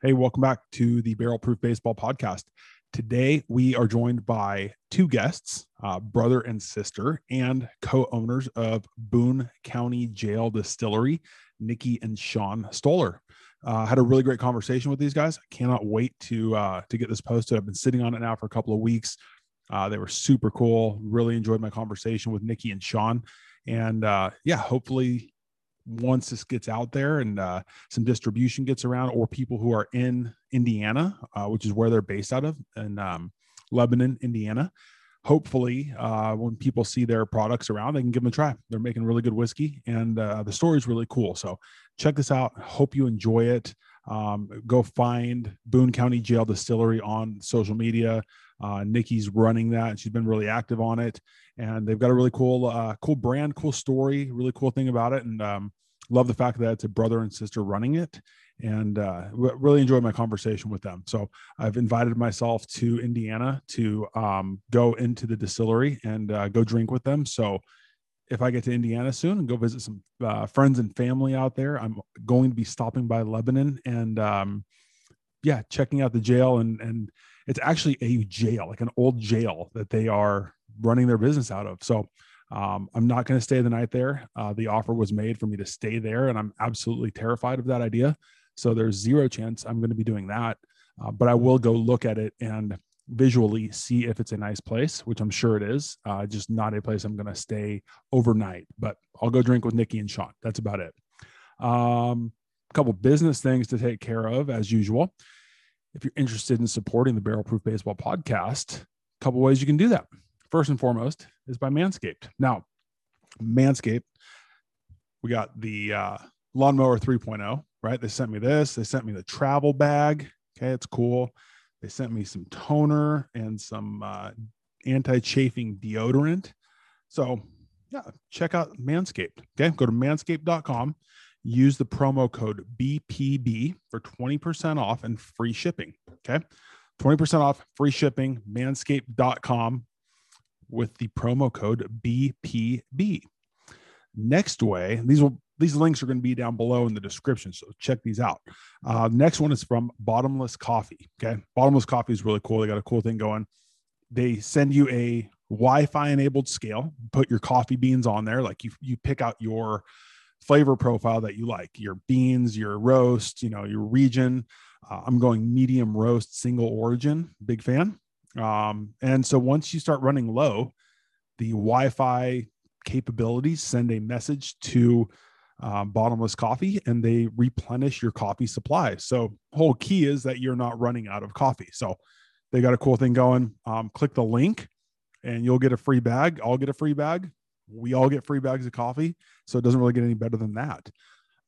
Hey, welcome back to the Barrel Proof Baseball Podcast. Today, we are joined by two guests, uh, brother and sister, and co owners of Boone County Jail Distillery, Nicki and Sean Stoller. Uh, had a really great conversation with these guys. I cannot wait to uh, to get this posted. I've been sitting on it now for a couple of weeks. Uh, they were super cool. Really enjoyed my conversation with Nicki and Sean. And uh, yeah, hopefully once this gets out there and uh, some distribution gets around, or people who are in Indiana, uh, which is where they're based out of, in um, Lebanon, Indiana. Hopefully, uh, when people see their products around, they can give them a try. They're making really good whiskey, and uh, the story is really cool. So check this out. Hope you enjoy it. Um, go find Boone County Jail Distillery on social media. Uh, Nicki's running that, and she's been really active on it. And they've got a really cool, uh, cool brand, cool story, really cool thing about it. And um, love the fact that it's a brother and sister running it and uh, really enjoyed my conversation with them. So I've invited myself to Indiana to um, go into the distillery and uh, go drink with them. So if I get to Indiana soon and go visit some uh, friends and family out there, I'm going to be stopping by Lebanon and um, yeah, checking out the jail and and it's actually a jail, like an old jail that they are running their business out of. So um, I'm not going to stay the night there. Uh, the offer was made for me to stay there, and I'm absolutely terrified of that idea. So there's zero chance I'm going to be doing that. Uh, but I will go look at it and visually see if it's a nice place, which I'm sure it is. Uh, just not a place I'm going to stay overnight. But I'll go drink with Nicki and Sean. That's about it. Um, a couple business things to take care of as usual. If you're interested in supporting the Barrel Proof Baseball podcast, a couple ways you can do that first and foremost is by Manscaped. Now, Manscaped, we got the uh, lawnmower 3.0, right? They sent me this. They sent me the travel bag. Okay, it's cool. They sent me some toner and some uh, anti chafing deodorant. So, yeah, check out Manscaped. Okay, go to manscaped.com. Use the promo code BPB for 20% off and free shipping. Okay, 20% off, free shipping, manscaped.com with the promo code BPB. Next way, these will these links are going to be down below in the description, so check these out. Uh, next one is from Bottomless Coffee. Okay, Bottomless Coffee is really cool. They got a cool thing going. They send you a Wi-Fi enabled scale. Put your coffee beans on there, like you you pick out your flavor profile that you like, your beans, your roast, you know, your region. Uh, I'm going medium roast, single origin. Big fan. Um, and so once you start running low, the Wi-Fi capabilities send a message to um, bottomless coffee and they replenish your coffee supply. So whole key is that you're not running out of coffee. So they got a cool thing going. Um, click the link and you'll get a free bag. I'll get a free bag. We all get free bags of coffee. So it doesn't really get any better than that.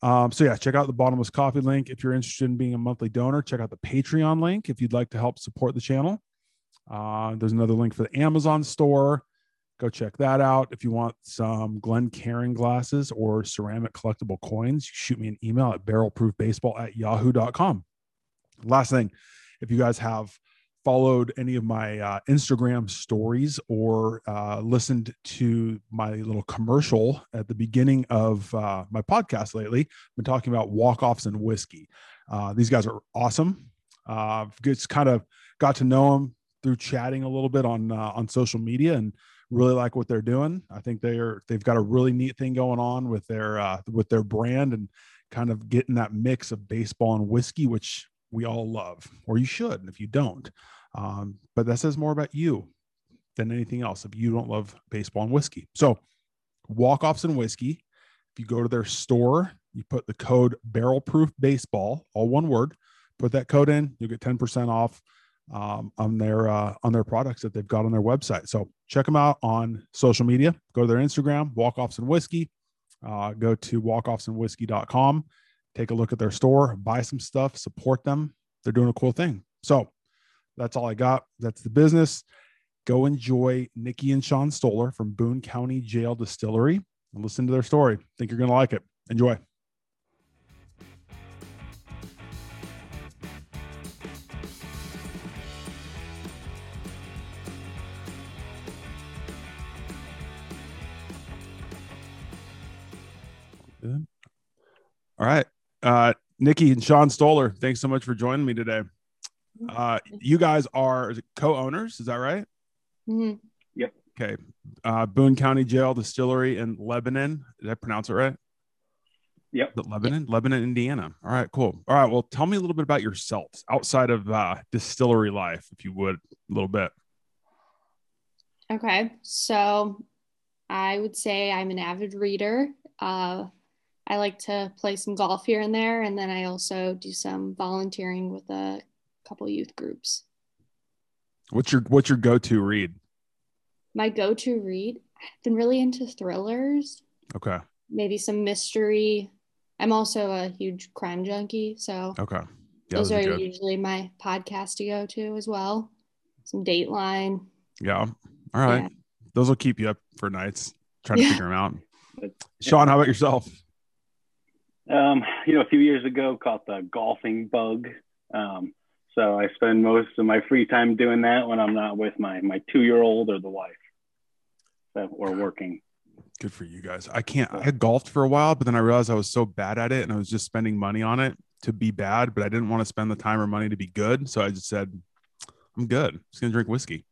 Um, so yeah, check out the bottomless coffee link. If you're interested in being a monthly donor, check out the Patreon link if you'd like to help support the channel. Uh, there's another link for the Amazon store. Go check that out. If you want some Glencairn glasses or ceramic collectible coins, shoot me an email at barrelproofbaseball at yahoo.com. Last thing, if you guys have followed any of my uh, Instagram stories or uh, listened to my little commercial at the beginning of uh, my podcast lately, I've been talking about walk offs and whiskey. Uh, these guys are awesome. Uh, just kind of got to know them, through chatting a little bit on uh, on social media and really like what they're doing. I think they are they've got a really neat thing going on with their uh, with their brand and kind of getting that mix of baseball and whiskey, which we all love, or you should if you don't. Um, but that says more about you than anything else if you don't love baseball and whiskey. So walk offs and whiskey. If you go to their store, you put the code barrel proof baseball, all one word, put that code in, you'll get 10% off um, on their uh, on their products that they've got on their website. So check them out on social media. Go to their Instagram, Walkoffs and Whiskey. Uh, go to walkoffsandwhiskey.com. Take a look at their store, buy some stuff, support them. They're doing a cool thing. So that's all I got. That's the business. Go enjoy Nicki and Sean Stoller from Boone County Jail Distillery and listen to their story. Think you're going to like it. Enjoy. All right. Uh, Nicki and Sean Stoller, thanks so much for joining me today. Uh, you guys are co-owners, is that right? Mm-hmm. Yep. Okay. Uh, Boone County Jail Distillery in Lebanon. Did I pronounce it right? Yep. The Lebanon, Lebanon, Indiana. All right, cool. All right. Well, tell me a little bit about yourselves outside of uh, distillery life, if you would, a little bit. Okay. So I would say I'm an avid reader. Uh, I like to play some golf here and there, and then I also do some volunteering with a couple youth groups. What's your What's your go to read? My go to read. I've been really into thrillers. Okay. Maybe some mystery. I'm also a huge crime junkie, so Okay. Yeah, those are good. usually my podcast to go to as well. Some Dateline. Yeah. All right. Yeah. Those will keep you up for nights trying to Yeah. figure them out. But- Sean, how about yourself? Um, you know, a few years ago, caught the golfing bug. Um, so I spend most of my free time doing that when I'm not with my my two year old or the wife, so, or working. Good for you guys. I can't. I had golfed for a while, but then I realized I was so bad at it, and I was just spending money on it to be bad. But I didn't want to spend the time or money to be good, so I just said, "I'm good. I'm just gonna drink whiskey."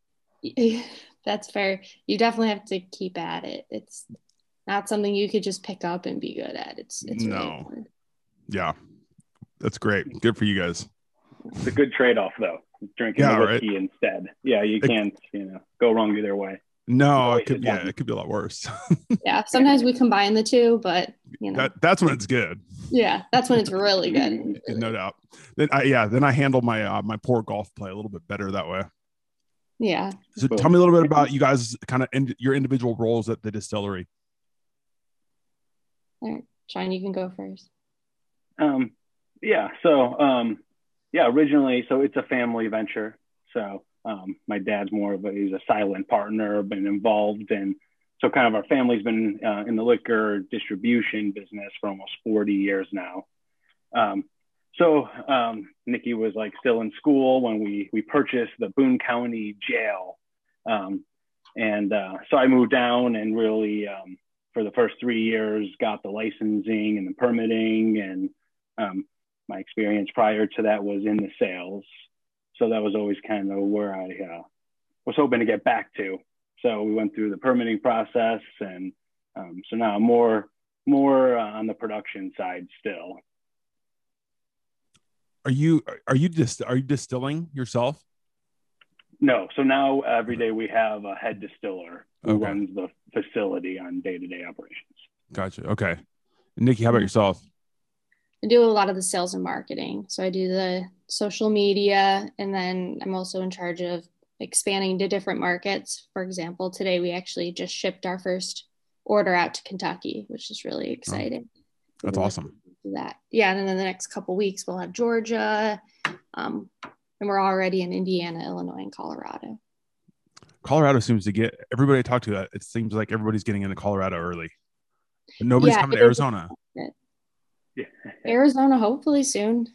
That's fair. You definitely have to keep at it. It's not something you could just pick up and be good at. It's it's really No. hard. Yeah, that's great. Good for you guys. It's a good trade off though, drinking Yeah, the right. instead. Yeah, you can't you know go wrong either way. No, it could. Yeah, one. it could be a lot worse. Yeah. Sometimes we combine the two, but you know, that that's when it's good. yeah, that's when it's really good. No doubt. Then I yeah. Then I handle my uh, my poor golf play a little bit better that way. Yeah. So Boom. tell me a little bit about you guys, kind of in, your individual roles at the distillery. All right. Sean, you can go first. Um, yeah. So, um, yeah, originally, so it's a family venture. So, um, my dad's more of a, he's a silent partner, been involved in, so kind of our family's been uh, in the liquor distribution business for almost 40 years now. Um, so, um, Nikki was like still in school when we, we purchased the Boone County jail. Um, and uh, so I moved down and really, um, for the first three years, got the licensing and the permitting and um, my experience prior to that was in the sales. So that was always kind of where I uh, was hoping to get back to. So we went through the permitting process, and um, so now I'm more more uh, on the production side still. Are you are you just are you distilling yourself? No, so now every day we have a head distiller who Okay. runs the facility on day to day operations. Gotcha. Okay. Nikki, how about yourself? I do a lot of the sales and marketing. So I do the social media, and then I'm also in charge of expanding to different markets. For example, today we actually just shipped our first order out to Kentucky, which is really exciting. That's awesome. That yeah, and then the next couple weeks we'll have Georgia, um, and we're already in Indiana, Illinois, and Colorado. Colorado seems to get everybody I talk to. uh, It seems like everybody's getting into Colorado early, but nobody's Yeah, coming to. Arizona. Yeah. Arizona, hopefully soon.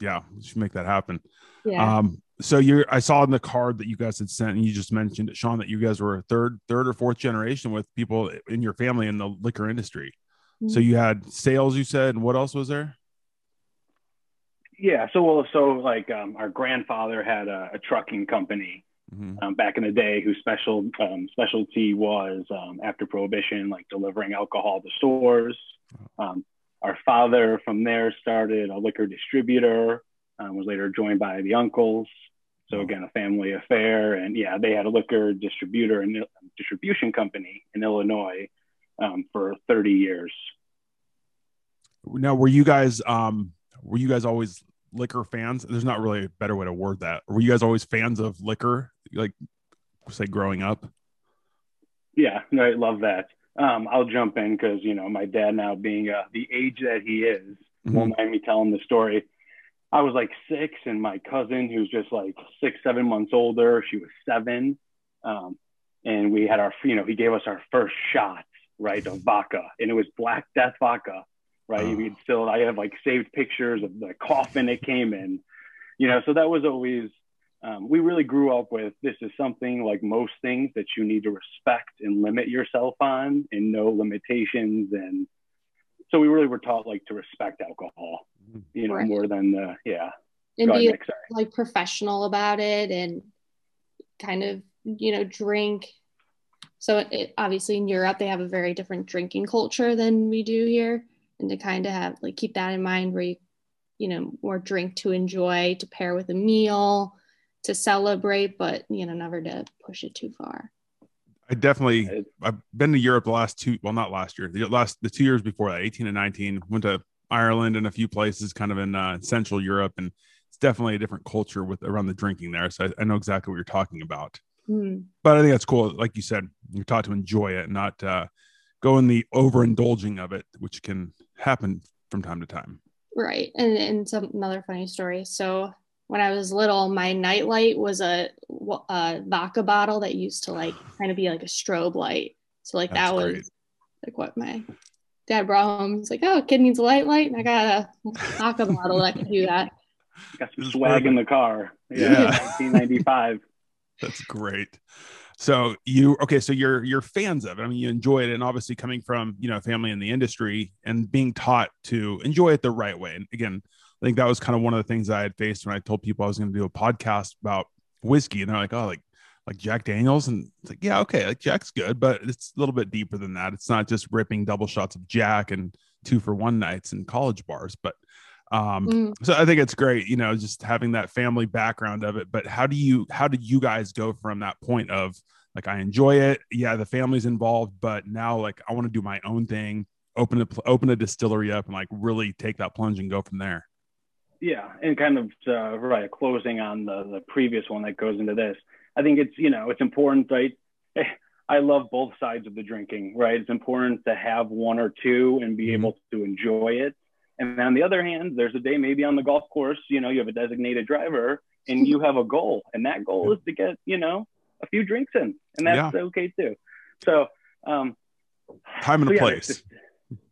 Yeah, we should make that happen. Yeah. Um, so you're I saw in the card that you guys had sent, and you just mentioned it, Sean, that you guys were a third, third or fourth generation with people in your family in the liquor industry. So Mm-hmm. you had sales, you said, and what else was there? Yeah, so well, so like um, our grandfather had a, a trucking company Mhm. um, back in the day whose special um, specialty was um, after prohibition like delivering alcohol to stores. Um, our father from there started a liquor distributor um, was later joined by the uncles. So again a family affair. And yeah they had a liquor distributor and distribution company in illinois um, for 30 years. Now, were you guys um were you guys always liquor fans? There's not really a better way to word that. Were you guys always fans of liquor, like say growing up? Yeah, no, I love that. Um, I'll jump in because you know my dad now being uh, the age that he is won't mind me telling the story. I was like six, and my cousin, who's just like six, seven months older, she was seven, um, and we had our, you know, he gave us our first shot, right, of vodka, and it was Black Death vodka, right. Oh. We'd still, I have like saved pictures of the coffin it came in, you know, so that was always um, we really grew up with this is something like most things that you need to respect and limit yourself on and no limitations and so we really were taught like to respect alcohol, Mm-hmm. you know, Right. more than the yeah. and Go ahead, be Nick, like professional about it and kind of you know drink so it, obviously in europe they have a very different drinking culture than we do here and to kind of have like keep that in mind where you you know more drink to enjoy to pair with a meal to celebrate but you know never to push it too far. I definitely I've been to Europe the last two well not last year the last the two years before that 18 and 19 went to Ireland and a few places kind of in uh, Central Europe and it's definitely a different culture with around the drinking there so I, I know exactly what you're talking about. Hmm. but I think that's cool like you said you're taught to enjoy it not uh, go in the overindulging of it which can happen from time to time Right. And and some another funny story. So when I was little, my nightlight was a, a vodka bottle that used to like kind of be like a strobe light. So like That's that was great. like what my dad brought home. He's like, oh, kid needs a light light, and I got a vodka bottle that can do that. Got some swag in the car. Yeah, Yeah. 1995. That's great. So you okay? So you're you're fans of it. I mean, you enjoy it, and obviously coming from you know family in the industry and being taught to enjoy it the right way. And again, I think that was kind of one of the things I had faced when I told people I was going to do a podcast about whiskey, and they're like, "Oh, like like Jack Daniels," and it's like, "Yeah, okay, like Jack's good, but it's a little bit deeper than that. It's not just ripping double shots of Jack and two for one nights in college bars, but." Um, Mm. so I think it's great, you know, just having that family background of it. But how do you how did you guys go from that point of like I enjoy it, yeah, the family's involved, but now like I want to do my own thing, open a open a distillery up, and like really take that plunge and go from there. Yeah, and kind of uh, right closing on the the previous one that goes into this. I think it's you know it's important, right? I love both sides of the drinking, right? It's important to have one or two and be Mhm. able to enjoy it. And on the other hand, there's a day maybe on the golf course, you know, you have a designated driver and you have a goal, and that goal is to get you know a few drinks in, and that's okay too. So, um, Time and so a yeah, place.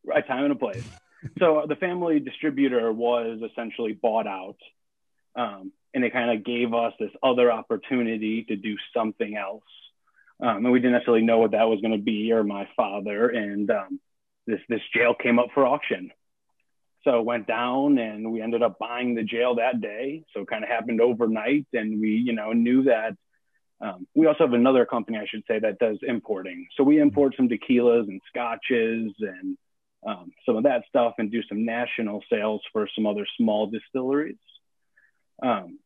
right time and a place. so the family distributor was essentially bought out, um, and it kind of gave us this other opportunity to do something else. Um, and we didn't necessarily know what that was going to be, or my father. And um, this this jail came up for auction. So it went down, and we ended up buying the jail that day. So it kind of happened overnight, and we you know knew that. Um, we also have another company, I should say, that does importing. So we import some tequilas and scotches and um, some of that stuff and do some national sales for some other small distilleries. Um,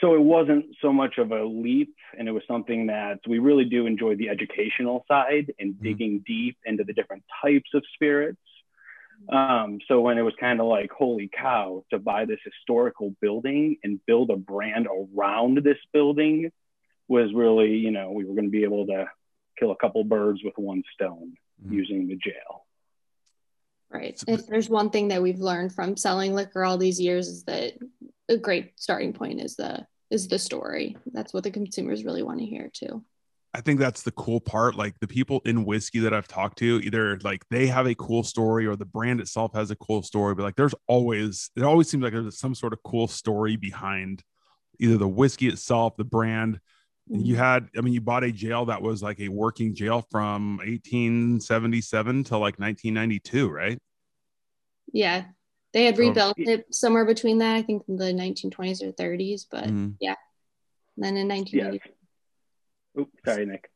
so it wasn't so much of a leap, and it was something that we really do enjoy the educational side and Mhm. digging deep into the different types of spirits. Um, so when it was kind of like, holy cow, to buy this historical building and build a brand around this building was really, you know, we were going to be able to kill a couple birds with one stone Mhm. using the jail. Right. If there's one thing that we've learned from selling liquor all these years is that a great starting point is the is the story. That's what the consumers really want to hear too. I think that's the cool part. Like the people in whiskey that I've talked to, either like they have a cool story or the brand itself has a cool story, but like there's always, it always seems like there's some sort of cool story behind either the whiskey itself, the brand. And You had, I mean, you bought a jail that was like a working jail from 1877 to like 1992, right? Yeah. They had So- rebuilt it somewhere between that, I think in the 1920s or 30s, but Mhm. then in 1980. Yes. Oops, sorry, Nick.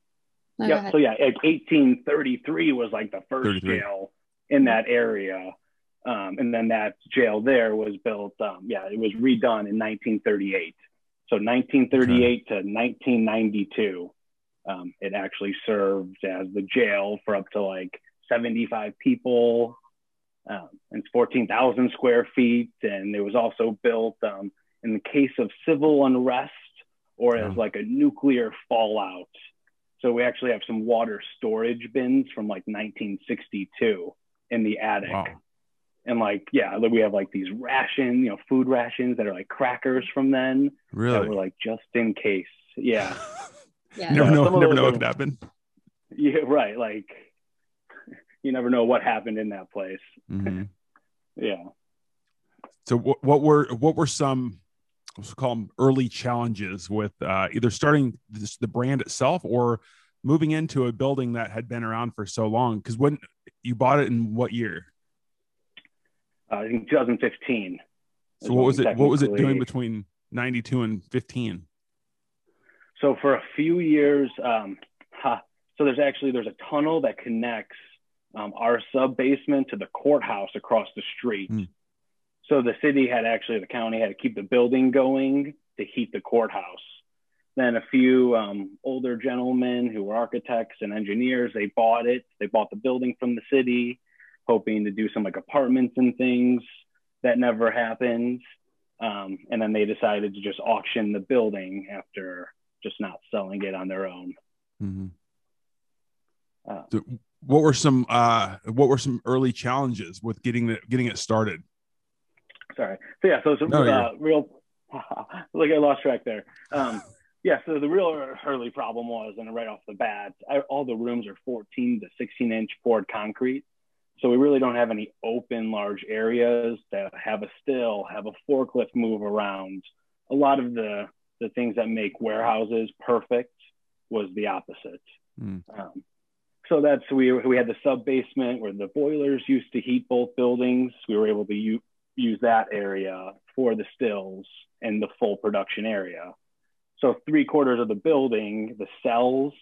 No, yeah. So yeah, like 1833 was like the first jail in that area. Um, and then that jail there was built, um, yeah, it was redone in 1938. So 1938 to 1992, um, it actually served as the jail for up to like 75 people. Um, and it's 14,000 square feet. And it was also built um, in the case of civil unrest or as Yeah. like a nuclear fallout. So we actually have some water storage bins from like 1962 in the attic. Wow. And like, yeah, like we have like these ration, you know, food rations that are like crackers from then that were like just in case. Yeah. yeah. You never Yeah, know, never know what are- could happen. Yeah, right. Like you never know what happened in that place. Mhm. Yeah. So what, what were what were some let's call them early challenges with uh, either starting this, the brand itself or moving into a building that had been around for so long? Because when you bought it in what year? I think 2015. So what was it? What was it doing between 92 and 15? So for a few years, um, huh, so there's actually there's a tunnel that connects um, our sub basement to the courthouse across the street. Mm. So the city had actually the county had to keep the building going to heat the courthouse. Then a few um, older gentlemen who were architects and engineers, they bought it. They bought the building from the city, hoping to do some like apartments and things. That never happened. Um, and then they decided to just auction the building after just not selling it on their own. Mm-hmm. Uh, so what were some uh, what were some early challenges with getting it getting it started? Sorry. So yeah, so it's a no, uh, real like I lost track there. Um, yeah, so the real early problem was, and right off the bat, I, all the rooms are 14 to 16 inch poured concrete. So we really don't have any open large areas that have a still, have a forklift move around. A lot of the the things that make warehouses perfect was the opposite. Mm. Um, so that's we we had the sub basement where the boilers used to heat both buildings. We were able to u- use that area for the stills and the full production area. So three quarters of the building, the cells,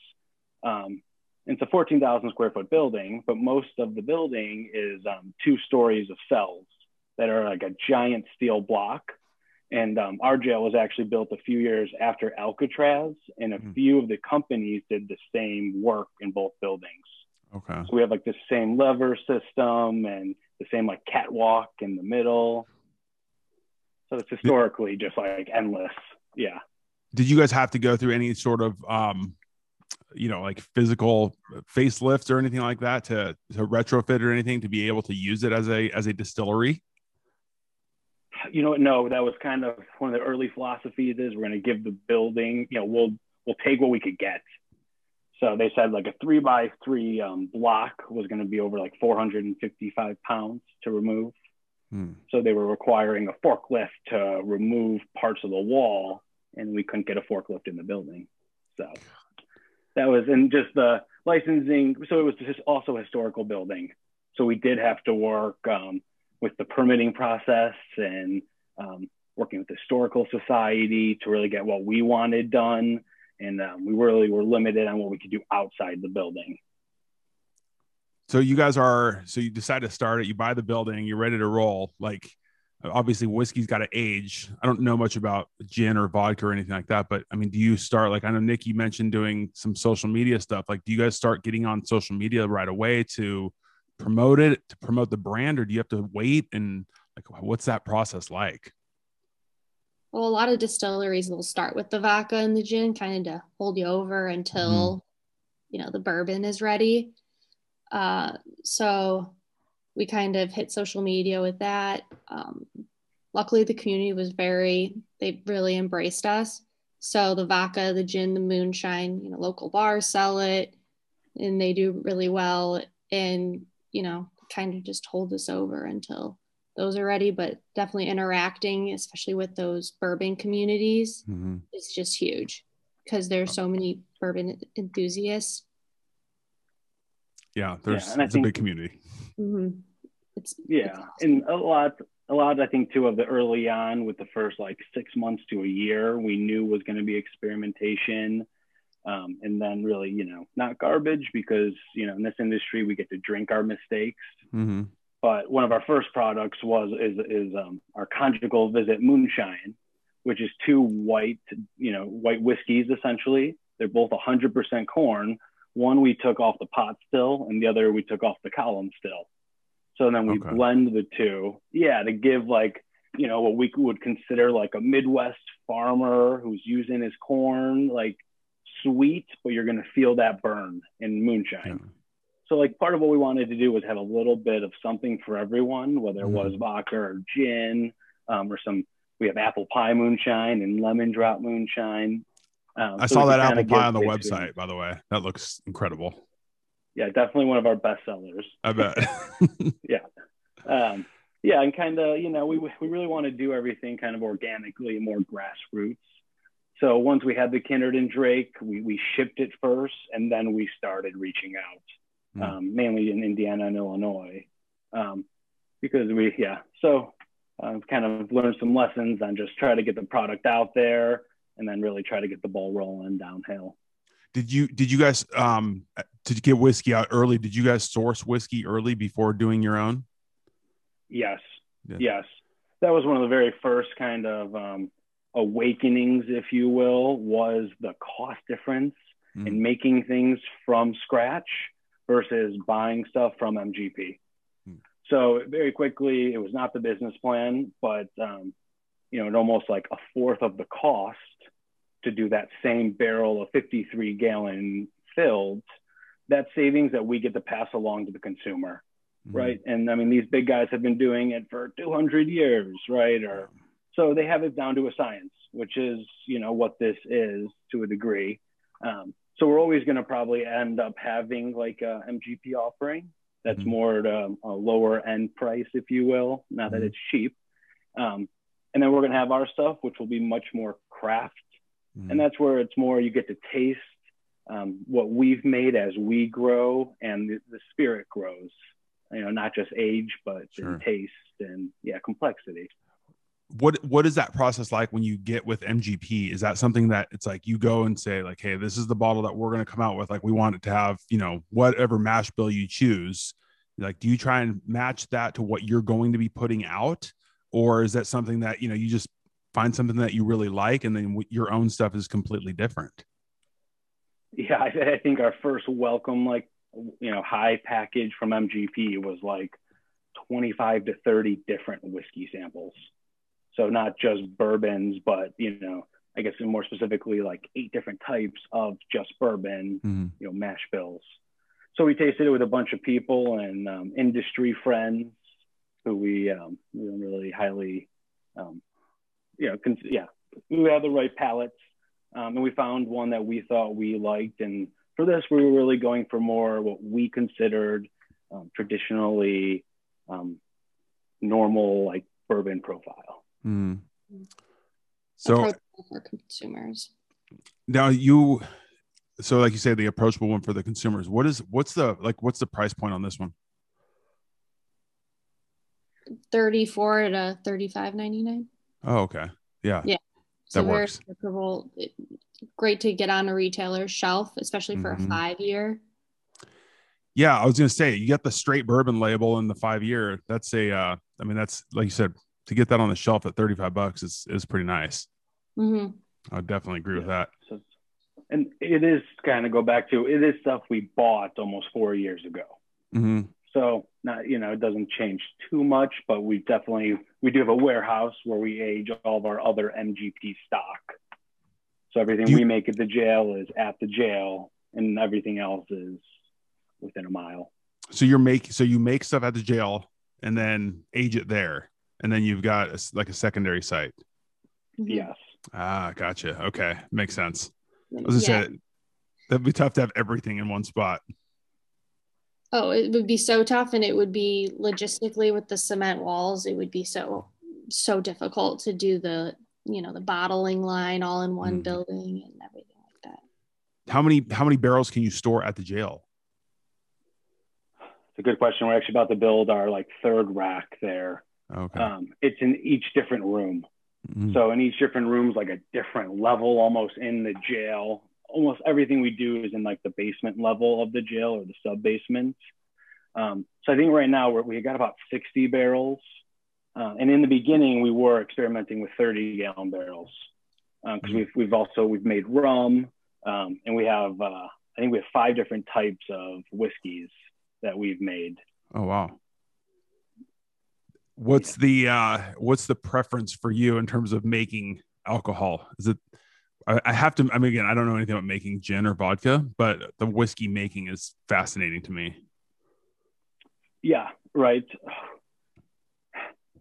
um, it's a 14,000 square foot building, but most of the building is um, two stories of cells that are like a giant steel block. And um, our jail was actually built a few years after Alcatraz, and a mm. few of the companies did the same work in both buildings. Okay. So we have like the same lever system and the same like catwalk in the middle. So it's historically just like endless. Yeah. Did you guys have to go through any sort of um, you know like physical facelifts or anything like that to to retrofit or anything to be able to use it as a as a distillery you know no that was kind of one of the early philosophies is we're going to give the building you know we'll we'll take what we could get so they said like a three by three um, block was going to be over like 455 pounds to remove hmm. so they were requiring a forklift to remove parts of the wall and we couldn't get a forklift in the building so that was and just the licensing. So it was just also a historical building. So we did have to work um, with the permitting process and um, working with the historical society to really get what we wanted done. And um, we really were limited on what we could do outside the building. So you guys are so you decide to start it. You buy the building. You're ready to roll. Like obviously whiskey's got to age. I don't know much about gin or vodka or anything like that, but I mean, do you start like I know Nick, you mentioned doing some social media stuff. Like, do you guys start getting on social media right away to promote it, to promote the brand, or do you have to wait? And like, what's that process like? Well, a lot of distilleries will start with the vodka and the gin, kind of to hold you over until mm-hmm. you know the bourbon is ready. Uh, so we kind of hit social media with that. Um, luckily, the community was very, they really embraced us. So the vodka, the gin, the moonshine, you know, local bars sell it and they do really well. And, you know, kind of just hold us over until those are ready. But definitely interacting, especially with those bourbon communities, mm-hmm. is just huge because there's so many bourbon enthusiasts. Yeah, there's yeah, it's think, a big community. Mm-hmm. It's yeah, it's and a lot, a lot. I think too of the early on with the first like six months to a year, we knew was going to be experimentation, um, and then really, you know, not garbage because you know in this industry we get to drink our mistakes. Mm-hmm. But one of our first products was is is um, our conjugal visit moonshine, which is two white, you know, white whiskeys essentially. They're both 100% corn. One we took off the pot still, and the other we took off the column still. So then we okay. blend the two. Yeah, to give like, you know, what we would consider like a Midwest farmer who's using his corn, like sweet, but you're going to feel that burn in moonshine. Yeah. So like part of what we wanted to do was have a little bit of something for everyone, whether it was mm-hmm. vodka or gin, um, or some. We have apple pie moonshine and lemon drop moonshine. Um, I so saw that apple pie on the website, by the way. That looks incredible yeah, definitely one of our best sellers. I bet. yeah. Um, yeah, and kind of, you know, we, we really want to do everything kind of organically, more grassroots. So once we had the Kinnard and Drake, we, we shipped it first, and then we started reaching out, mm. um, mainly in Indiana and Illinois. Um, because we yeah so I've kind of learned some lessons on just try to get the product out there and then really try to get the ball rolling downhill. Did you did you guys um to get whiskey out early? Did you guys source whiskey early before doing your own? Yes, yeah. yes, that was one of the very first kind of um, awakenings, if you will, was the cost difference mm. in making things from scratch versus buying stuff from MGP. Mm. So very quickly, it was not the business plan, but um, you know, it almost like a fourth of the cost to do that same barrel of 53 gallon filled. That savings that we get to pass along to the consumer, mm. right? And I mean, these big guys have been doing it for 200 years, right? Or so they have it down to a science, which is you know what this is to a degree. Um, so we're always going to probably end up having like a MGP offering that's mm-hmm. more at a, a, lower end price, if you will, now mm-hmm. that it's cheap. Um, and then we're going to have our stuff, which will be much more craft. Mm-hmm. And that's where it's more you get to taste um, what we've made as we grow and the, the, spirit grows, you know, not just age, but sure. taste and yeah, complexity what what is that process like when you get with MGP? Is that something that it's like you go and say like, hey, this is the bottle that we're going to come out with. Like we want it to have, you know, whatever mash bill you choose. Like, do you try and match that to what you're going to be putting out, or is that something that you know you just find something that you really like and then your own stuff is completely different? Yeah, I, I think our first welcome, like you know, high package from MGP was like 25 to 30 different whiskey samples. So not just bourbons, but you know, I guess more specifically like eight different types of just bourbon, mm-hmm. you know, mash bills. So we tasted it with a bunch of people and um, industry friends who we um, really highly, um, you know, cons- yeah, we had the right palates, um, and we found one that we thought we liked. And for this, we were really going for more what we considered um, traditionally um, normal, like bourbon profile. Mm. So for consumers. Now you, so like you say, the approachable one for the consumers. What is what's the like? What's the price point on this one? Thirty four to thirty five ninety nine. Oh, okay. Yeah. Yeah. That so works. great to get on a retailer's shelf, especially for mm-hmm. a five year. Yeah, I was gonna say you get the straight bourbon label in the five year. That's a, uh, I mean, that's like you said, to get that on the shelf at 35 bucks is, is pretty nice. Mm-hmm. I definitely agree yeah. with that. So, and it is kind of go back to, it is stuff we bought almost four years ago. Mm-hmm. So not, you know, it doesn't change too much, but we definitely, we do have a warehouse where we age all of our other MGP stock. So everything you, we make at the jail is at the jail and everything else is within a mile. So you're making, so you make stuff at the jail and then age it there and then you've got a, like a secondary site. Mm-hmm. Yes. Ah, gotcha. Okay, makes sense. I was yeah. say that'd be tough to have everything in one spot. Oh, it would be so tough, and it would be logistically with the cement walls. It would be so so difficult to do the you know the bottling line all in one mm. building and everything like that. How many how many barrels can you store at the jail? It's a good question. We're actually about to build our like third rack there. Okay. Um, it's in each different room. Mm-hmm. So in each different rooms, like a different level, almost in the jail. Almost everything we do is in like the basement level of the jail or the sub basement. Um, so I think right now we're, we got about 60 barrels. Uh, and in the beginning, we were experimenting with 30 gallon barrels because um, mm-hmm. we've, we've also we've made rum um, and we have uh, I think we have five different types of whiskeys that we've made. Oh wow! What's the uh what's the preference for you in terms of making alcohol? Is it I, I have to i mean again i don't know anything about making gin or vodka but the whiskey making is fascinating to me. Yeah right.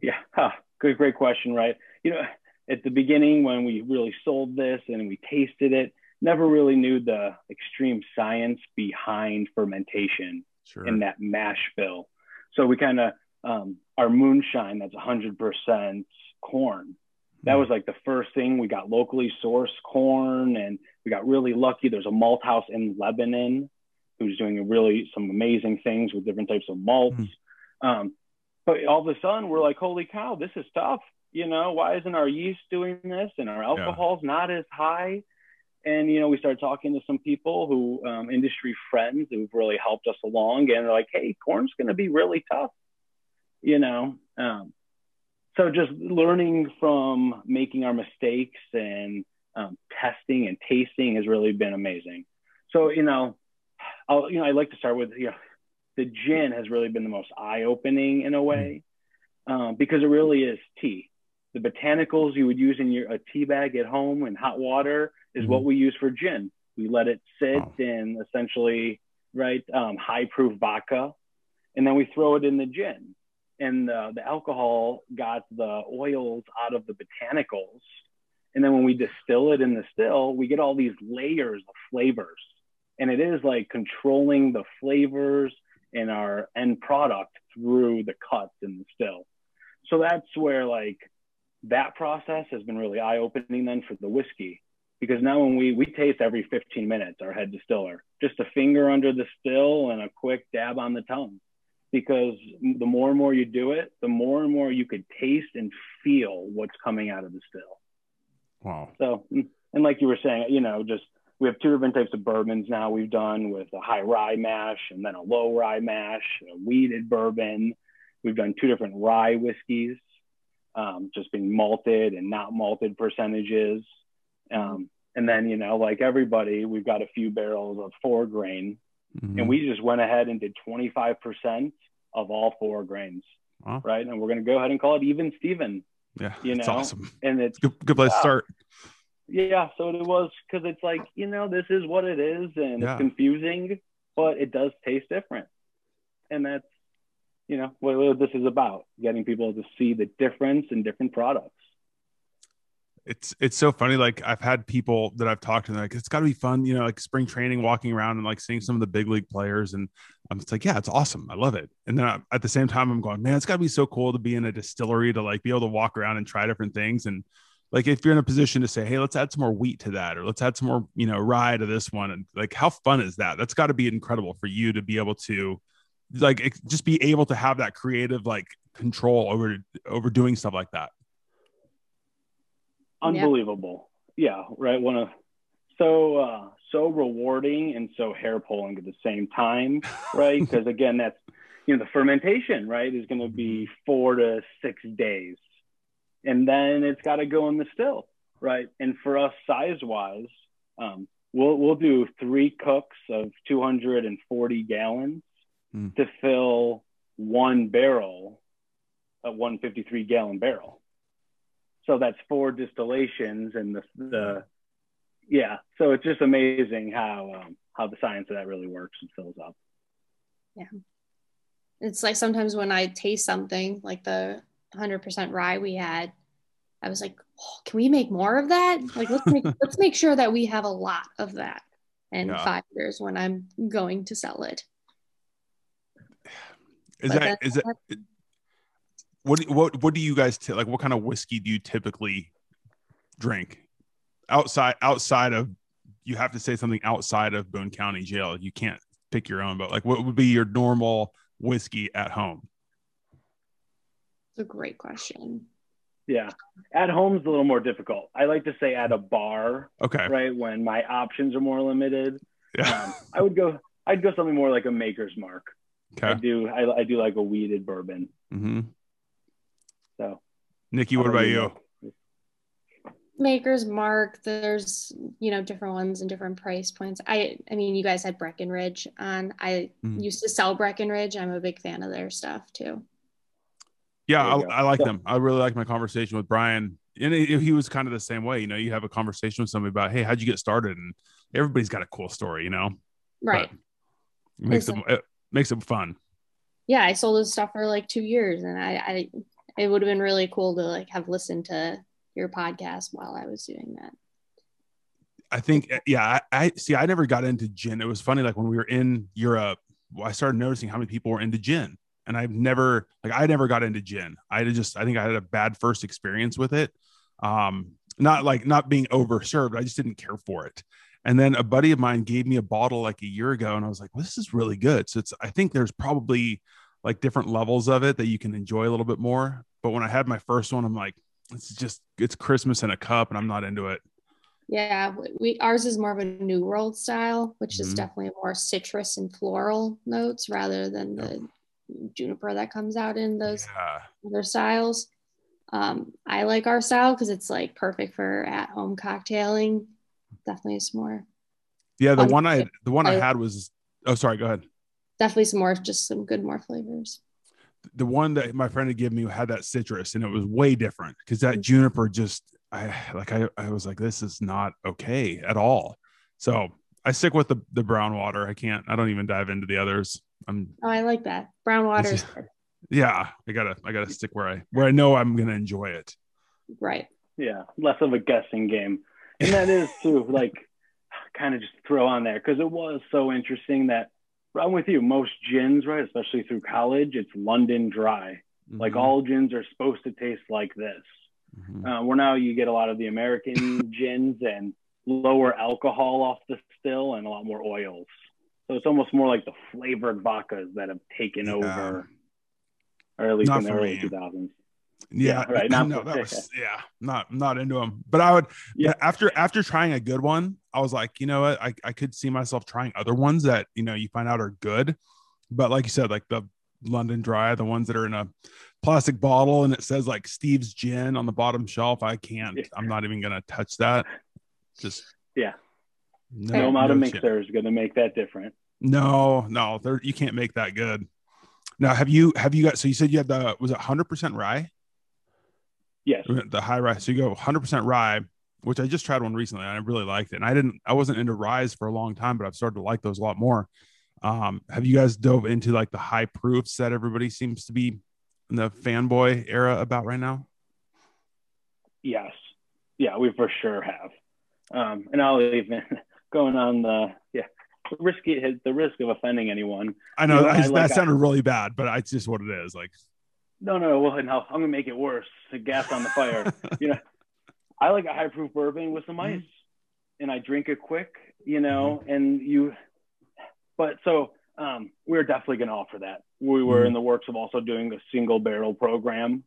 Yeah huh. good great question right? You know at the beginning when we really sold this and we tasted it never really knew the extreme science behind fermentation sure. in that mash bill. So we kind of um, our moonshine that's 100% corn. That was like the first thing we got locally sourced corn, and we got really lucky. There's a malt house in Lebanon who's doing really some amazing things with different types of malts. Mm. Um, but all of a sudden we're like, holy cow, this is tough. You know, why isn't our yeast doing this and our alcohol's yeah. not as high? And you know, we started talking to some people who um, industry friends who've really helped us along, and they're like, "Hey, corn's going to be really tough," you know. Um, so just learning from making our mistakes and um, testing and tasting has really been amazing. So you know, I'll you know I like to start with you know the gin has really been the most eye opening in a way um, because it really is tea. The botanicals you would use in your a tea bag at home in hot water is mm-hmm. what we use for gin. We let it sit oh. in essentially right um, high proof vodka, and then we throw it in the gin. And the, the alcohol got the oils out of the botanicals. And then when we distill it in the still, we get all these layers of flavors. And it is like controlling the flavors in our end product through the cuts in the still. So that's where like that process has been really eye opening then for the whiskey because now when we we taste every 15 minutes our head distiller just a finger under the still and a quick dab on the tongue because the more and more you do it the more and more you could taste and feel what's coming out of the still wow so and like you were saying you know just we have two different types of bourbons now we've done with a high rye mash and then a low rye mash, a wheated bourbon. We've done two different rye whiskeys, um, just being malted and not malted percentages. Um, and then, you know, like everybody, we've got a few barrels of four grain. Mm-hmm. And we just went ahead and did 25% of all four grains. Wow. Right. And we're going to go ahead and call it even Steven. Yeah. You know, awesome. And it's good, good place yeah. to start yeah so it was because it's like you know this is what it is and yeah. it's confusing but it does taste different and that's you know what, what this is about getting people to see the difference in different products it's it's so funny like i've had people that i've talked to like it's got to be fun you know like spring training walking around and like seeing some of the big league players and i'm just like yeah it's awesome i love it. And then I, at the same time i'm going man it's got to be so cool to be in a distillery to like be able to walk around and try different things and like if you're in a position to say hey let's add some more wheat to that or let's add some more you know rye to this one and like how fun is that? That's got to be incredible for you to be able to like just be able to have that creative like control over over doing stuff like that unbelievable yeah, yeah right one of so uh so rewarding and so hair pulling at the same time right because again that's you know the fermentation right is going to be mm-hmm. four to six days and then it's got to go in the still, right? And for us, size wise, um, we'll we'll do three cooks of 240 gallons mm. to fill one barrel, a 153 gallon barrel. So that's four distillations, and the the yeah. So it's just amazing how um, how the science of that really works and fills up. Yeah, it's like sometimes when I taste something like the 100% rye we had, I was like, oh, can we make more of that? Like, let's make, let's make sure that we have a lot of that in yeah. five years when I'm going to sell it. Is but that, is that, what, what, what do you guys, t- like, what kind of whiskey do you typically drink outside, outside of, you have to say something outside of Boone County jail. You can't pick your own, but like, what would be your normal whiskey at home? It's a great question. Yeah. At home's a little more difficult. I like to say at a bar. Okay. Right. When my options are more limited. Yeah. Um, I would go, I'd go something more like a maker's mark. Okay. I do, I, I do like a wheated bourbon. Mm-hmm. So, Nicki, what about you? Maker's Mark. There's you know different ones and different price points. I I mean you guys had Breckenridge on. I mm. used to sell Breckenridge. I'm a big fan of their stuff too. Yeah, I, I, like them. I really like my conversation with Brian. And he, he was kind of the same way. You know, you have a conversation with somebody about, hey, how'd you get started? And everybody's got a cool story, you know? Right. It makes them it makes them fun. Yeah, I sold this stuff for like two years, and I, I it would have been really cool to like have listened to your podcast while I was doing that. I think, yeah, I, I see. I never got into gin. It was funny, like when we were in Europe, I started noticing how many people were into gin and I've never like I never got into gin. I just I think I had a bad first experience with it. Um, not like not being overserved. I just didn't care for it. And then a buddy of mine gave me a bottle like a year ago, and I was like, well, "This is really good." So it's I think there's probably like different levels of it that you can enjoy a little bit more. But when I had my first one, I'm like, it's just it's Christmas in a cup, and I'm not into it. Yeah, we ours is more of a New World style, which is Mhm. definitely more citrus and floral notes rather than Yep. the juniper that comes out in those Yeah, other styles. Um, I like our style because it's like perfect for at home cocktailing. Definitely some more, yeah. The one I the one I- had was oh sorry, go ahead. Definitely some more, just some good more flavors. the one that my friend had given me had that citrus and it was way different because that Mhm. juniper just I like I, I was like this is not okay at all. So I stick with the the brown water. I can't I don't even dive into the others. I'm Oh, I like that. Brown water yeah, I gotta I gotta stick where I where I know I'm gonna enjoy it. right. Yeah, less of a guessing game. And that is too, like, kind of just throw on there because it was so interesting that I'm with you. Most gins, right, especially through college, it's London dry. Like Mhm, all gins are supposed to taste like this. mhm. Uh, where now you get a lot of the American gins and lower alcohol off the still and a lot more oils. So it's almost more like the flavored vodkas that have taken Yeah. over, or at least Not in the early me. 2000s. Yeah, yeah, right, not no, that was yeah, not not into them. But I would Yeah. after after trying a good one, I was like, you know what, I, I could see myself trying other ones that you know you find out are good. But like you said, like the London Dry, the ones that are in a plastic bottle and it says like Steve's gin on the bottom shelf, I can't. Yeah. I'm not even gonna touch that. Just Yeah. no, No amount of no chance. mixer is going to make that different. No, no, there you can't make that good. Now, have you have you got? So you said you had the was it 100 percent rye? Yes. the high rye. So you go 100% rye, which I just tried one recently. And I really liked it. And I didn't, I wasn't into ryes for a long time, but I've started to like those a lot more. Um, have you guys dove into like the high proofs that everybody seems to be in the fanboy era about right now? Yes. Yeah, we for sure have. Um, and I'll even going on the yeah risky the risk of offending anyone. I know You know, I- I that like- sounded really bad, but it's just what it is. Like, No, no, well, no, I'm gonna make it worse. The gas on the fire. you know, I like a high proof bourbon with some Mhm. ice, and I drink it quick. You know, and you. But so um, we're definitely gonna offer that. We were Mhm. in the works of also doing a single barrel program,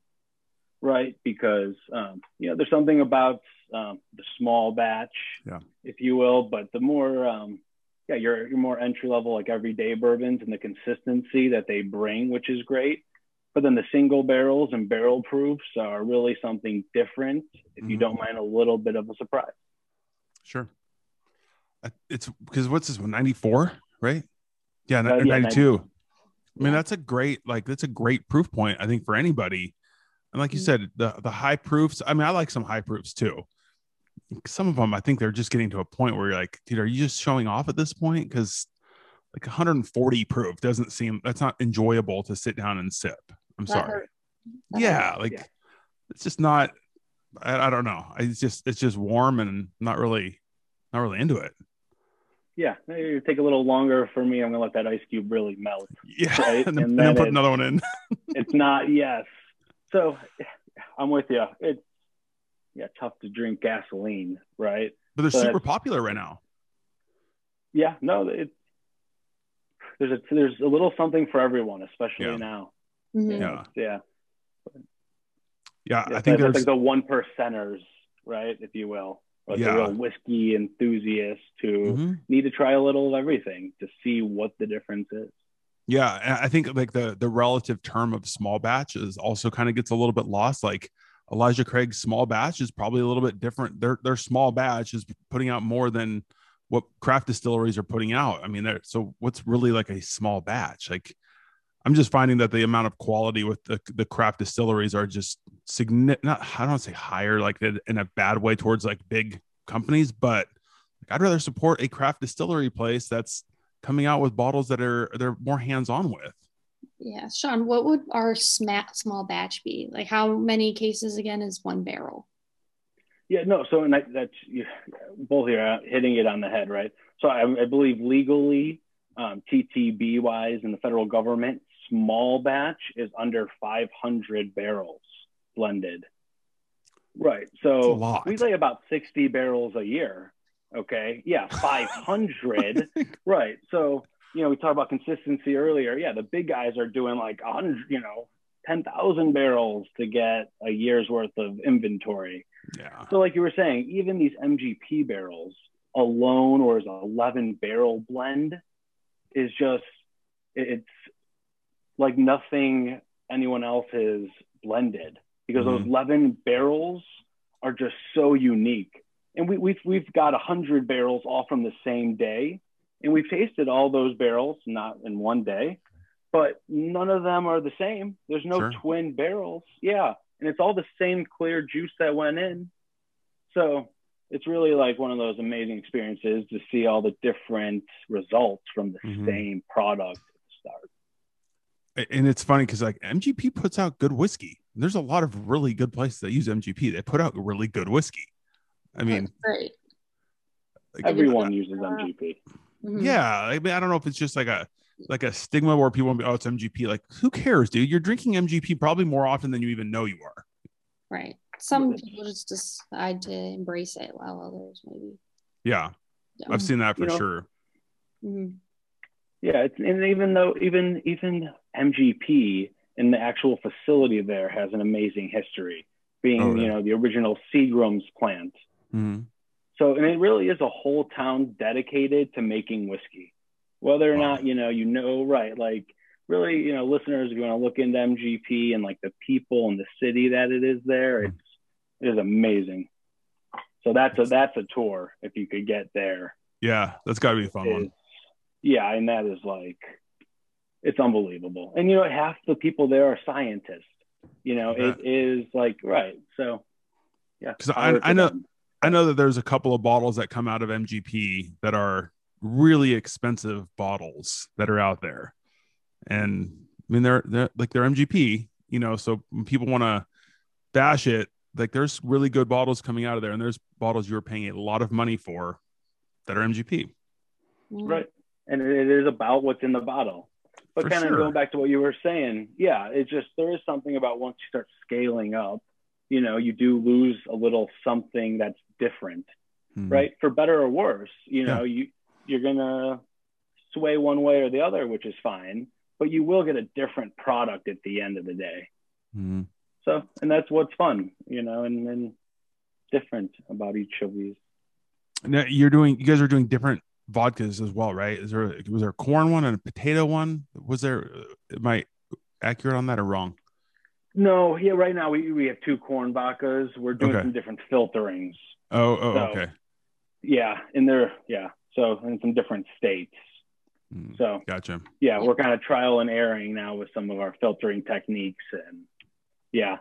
right? Because um, you know, there's something about um, the small batch, Yeah. if you will. But the more, um, yeah, you're you're more entry level, like everyday bourbons, and the consistency that they bring, which is great. But then the single barrels and barrel proofs are really something different. If you Mhm. don't mind a little bit of a surprise. sure. It's because what's this one? 94, right? Yeah, Uh, yeah, 92. I mean, that's a great, like, that's a great proof point, I think, for anybody. And like you Mhm. said, the the high proofs. I mean, I like some high proofs too. Some of them, I think they're just getting to a point where you're like, dude, are you just showing off at this point? Because like 140 proof doesn't seem that's not enjoyable to sit down and sip. I'm That sorry. hurt. Yeah, hurt. like Yeah. it's just not. I, I don't know. I, it's just it's just warm and not really not really into it. Yeah, maybe take a little longer for me. I'm gonna let that ice cube really melt. Yeah, Right, and, then, and then then put another one in. It's not yes. So I'm with you. It's yeah, tough to drink gasoline, right? But they're But- super popular right now. Yeah, no, it there's a there's a little something for everyone, especially Yeah. now. Mhm. Yeah. Yeah, Yeah, yeah I think that's there's like the one percenters, right, if you will, like Yeah. the real whiskey enthusiasts who Mhm. need to try a little of everything to see what the difference is. Yeah, I think like the the relative term of small batch is also kind of gets a little bit lost. Like Elijah Craig's small batch is probably a little bit different. Their their small batch is putting out more than what craft distilleries are putting out. I mean, they're, so what's really like a small batch? Like I'm just finding that the amount of quality with the the craft distilleries are just significant. Not I don't want to say higher like in in a bad way towards like big companies, but I'd rather support a craft distillery place that's coming out with bottles that are they're more hands on with. Yeah, Sean, what would our sma- small batch be? Like, how many cases again is one barrel? Yeah, no. So, and that, that's you, both here hitting it on the head, right? So, I, I believe legally, um, TTB wise, in the federal government, small batch is under 500 barrels blended. Right. So we lay about 60 barrels a year. Okay. Yeah, 500. right. So you know, we talked about consistency earlier. Yeah, the big guys are doing like a hundred, you know, ten thousand barrels to get a year's worth of inventory. Yeah. So, like you were saying, even these MGP barrels alone, or as an eleven barrel blend, is just it's like nothing anyone else has blended because those Mhm. 11 barrels are just so unique. And we, we've, we've got 100 barrels all from the same day. And we've tasted all those barrels, not in one day, but none of them are the same. There's no Sure. twin barrels. Yeah. And it's all the same clear juice that went in. So it's really like one of those amazing experiences to see all the different results from the Mhm. same product at the start. And it's funny because like MGP puts out good whiskey. There's a lot of really good places that use MGP. They put out really good whiskey. I mean, That's great. like, Everyone uses MGP. Mhm. yeah. I mean, I don't know if it's just like a like a stigma where people be, oh, it's MGP. Like, who cares, dude? You're drinking MGP probably more often than you even know you are. Right. Some people just decide to embrace it, while others maybe. Yeah, don't. I've seen that for You know, sure. Mhm. Yeah, it's, and even though even even MGP in the actual facility there has an amazing history, being Oh, you know the original Seagram's plant. Mhm. So and it really is a whole town dedicated to making whiskey. Whether or Wow. not you know you know right, like really you know listeners, if you want to look into MGP and like the people and the city that it is there, Mhm. it's it is amazing. So that's a that's a tour if you could get there. Yeah, that's got to be a fun is- one. Yeah, and that is like it's unbelievable. And you know, half the people there are scientists. You know, Yeah. it is like right. So yeah, 'Cause I- I know- them. I know that there's a couple of bottles that come out of MGP that are really expensive bottles that are out there, and I mean they're they're like they're MGP, you know. So when people want to bash it, like there's really good bottles coming out of there, and there's bottles you're paying a lot of money for that are MGP. Right. And it is about what's in the bottle. But For kind sure. of going back to what you were saying, yeah, it's just there is something about once you start scaling up, you know, you do lose a little something that's different. Mhm. right? For better or worse, you know, you you're gonna sway one way or the other, which is fine, but you will get a different product at the end of the day. Mhm. So, and that's what's fun, you know, and and different about each of these. Now you're doing, you guys are doing different vodkas as well, right? Is there was there a corn one and a potato one? Was there? Am I accurate on that or wrong? No, yeah, right now we, we have two corn vodkas. We're doing Okay. some different filterings. Oh, oh, So- okay. Yeah, and they're yeah, so in some different states. Mm, So Gotcha. yeah, we're kind of trial and erroring now with some of our filtering techniques and yeah,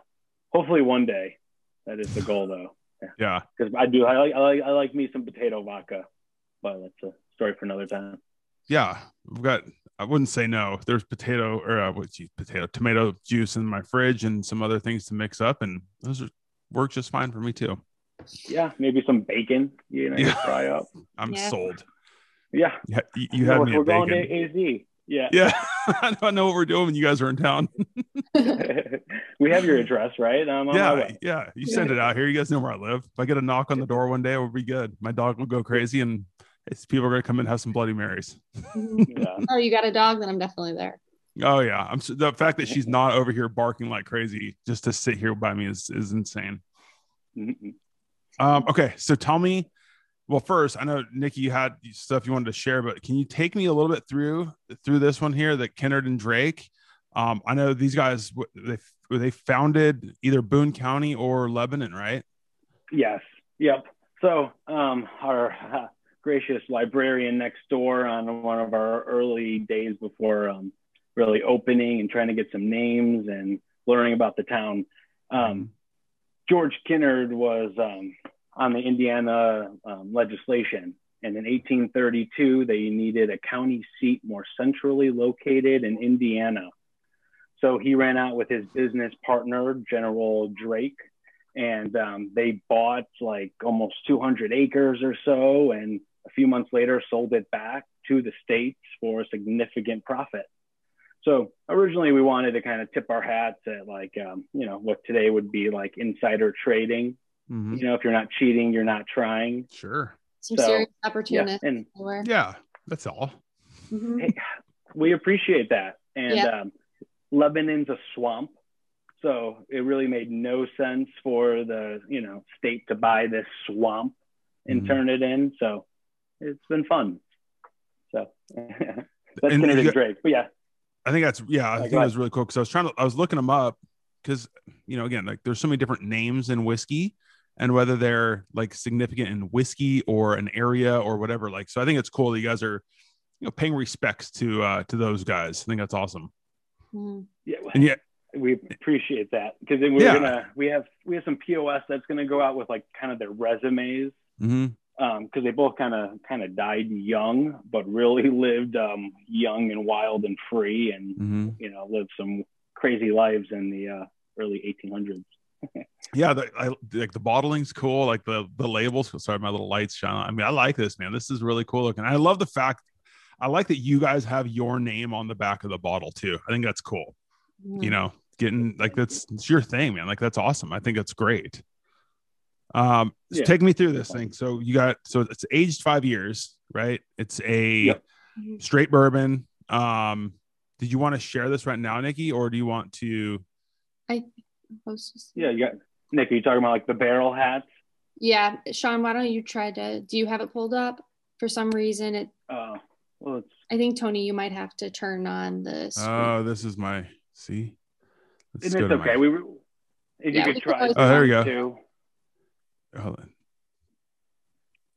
hopefully one day. That is the goal though. Yeah. because I do. I like, I like I like me some potato vodka, but that's a story for another time. Yeah. We've got, I wouldn't say no. There's potato or uh, what's you potato, tomato juice in my fridge and some other things to mix up. And those are, work just fine for me too. Yeah, maybe some bacon. You know, Yeah. fry up. I'm Yeah. sold. Yeah, Yeah. You, you had me we're at going bacon. to AZ. Yeah, Yeah. I don't know what we're doing when you guys are in town. we have your address, right? I'm on my yeah. way. Yeah. You send it out here. You guys know where I live. If I get a knock on the door one day, it will be good. My dog will go crazy and it's, people are going to come and have some Bloody Marys. Yeah, oh, you got a dog? Then I'm definitely there. Oh yeah, I'm the fact that she's not over here barking like crazy just to sit here by me is is insane. Um, okay, so tell me. Well, first, I know Nicki, you had stuff you wanted to share, but can you take me a little bit through through this one here, that Kinnard and Drake? Um, I know these guys they they founded either Boone County or Lebanon, right? Yes. Yep. So, um, our uh, gracious librarian next door on one of our early days before um, really opening and trying to get some names and learning about the town. Um, George Kinnard was um, on the Indiana um, legislation. And in 1832, they needed a county seat more centrally located in Indiana. So he ran out with his business partner, General Drake, and um, they bought like almost 200 acres or so. And a few months later, sold it back to the states for a significant profit. So originally, we wanted to kind of tip our hats at like, um, you know, what today would be like insider trading. Mhm. You know, if you're not cheating, you're not trying. Sure. Some So, serious Yeah, and. Yeah, that's all. Mhm. hey, we appreciate that. And Yeah. um, Lebanon's a swamp, so it really made no sense for the you know state to buy this swamp and Mhm. turn it in. So it's been fun. So that's And Kennedy you- Drake. But yeah, I think that's yeah. I Yeah, think go that was really cool because I was trying to I was looking them up because you know again like there's so many different names in whiskey and whether they're like significant in whiskey or an area or whatever. Like so, I think it's cool that you guys are you know paying respects to uh to those guys. I think that's awesome. Mhm. yeah. And yet, we appreciate that because then we're Yeah. gonna we have we have some POS that's gonna go out with like kind of their resumes hmm because they both kind of kind of died young, but really lived um, young and wild and free, and hmm you know lived some crazy lives in the uh, early 1800s. yeah, the, I, like the bottling's cool. Like the the labels. Sorry, my little lights shine. on. I mean, I like this man. This is really cool looking. I love the fact. I like that you guys have your name on the back of the bottle too. I think that's cool. you know getting like that's it's your thing man like that's awesome i think that's great um so take me through this thing so you got so it's aged five years right it's a Yep. Mhm. straight bourbon um did you want to share this right now nicki or do you want to I Hostess. Yeah, you got Nick. Are you talking about like the barrel hats? Yeah, Sean, why don't you try to? Do you have it pulled up? For some reason, it. Uh, well, it's I think Tony, you might have to turn on the. screen. oh this is my see Let's it's okay. my- We were, if Yeah, you we could can try. Oh, there we go. Too. Hold on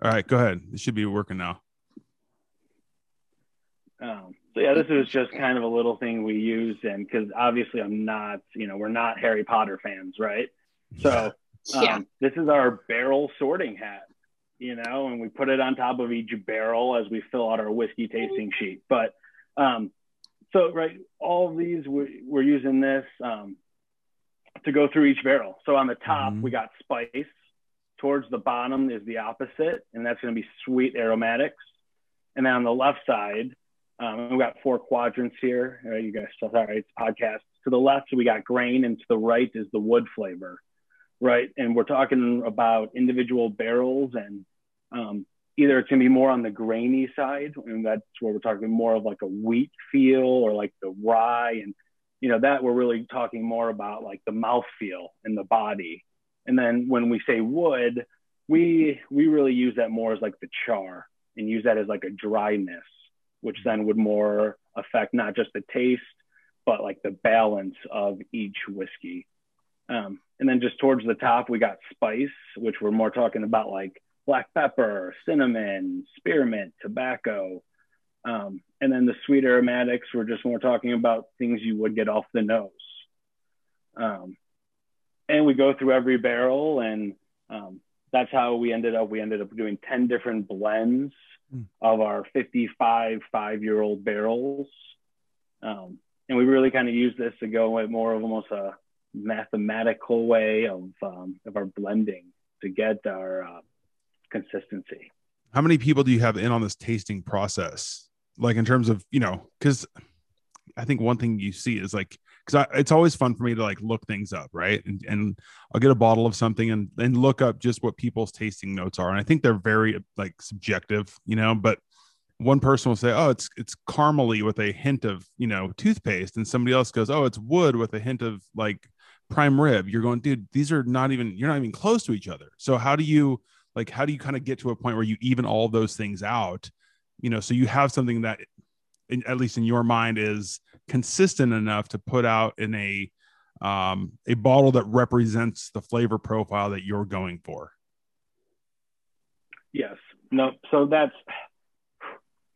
all right go ahead it should be working now Um, so yeah, this is just kind of a little thing we used, and because obviously I'm not, you know, we're not Harry Potter fans, right? So um, Yeah. this is our barrel sorting hat, you know, and we put it on top of each barrel as we fill out our whiskey tasting sheet. But um, so right, all of these we, we're using this um, to go through each barrel. So on the top Mhm. we got spice. Towards the bottom is the opposite, and that's going to be sweet aromatics. And then on the left side, um, we've got four quadrants here. Uh, you guys, sorry, it's podcast. To the left, we got grain, and to the right is the wood flavor, right? And we're talking about individual barrels, and um, either it's going to be more on the grainy side, and that's where we're talking more of like a wheat feel or like the rye, and you know that we're really talking more about like the mouth feel and the body. And then when we say wood, we we really use that more as like the char and use that as like a dryness which then would more affect not just the taste, but like the balance of each whiskey. Um, and then just towards the top, we got spice, which we're more talking about like black pepper, cinnamon, spearmint, tobacco. Um, and then the sweet aromatics, we're just more talking about things you would get off the nose. Um, and we go through every barrel, and um, that's how we ended up. We ended up doing 10 different blends Hmm. of our 55 five year old barrels. Um, and we really kind of use this to go with more of almost a mathematical way of, um, of our blending to get our uh, consistency. how many people do you have in on this tasting process like in terms of you know because i think one thing you see is like because it's always fun for me to like look things up right? And, and i'll get a bottle of something and and look up just what people's tasting notes are and i think they're very like subjective you know but one person will say oh it's it's caramely with a hint of you know toothpaste and somebody else goes oh it's wood with a hint of like prime rib. You're going dude these are not even you're not even close to each other. So how do you like how do you kind of get to a point where you even all those things out? You know so you have something that in, at least in your mind is consistent enough to put out in a um a bottle that represents the flavor profile that you're going for Yes. No. So that's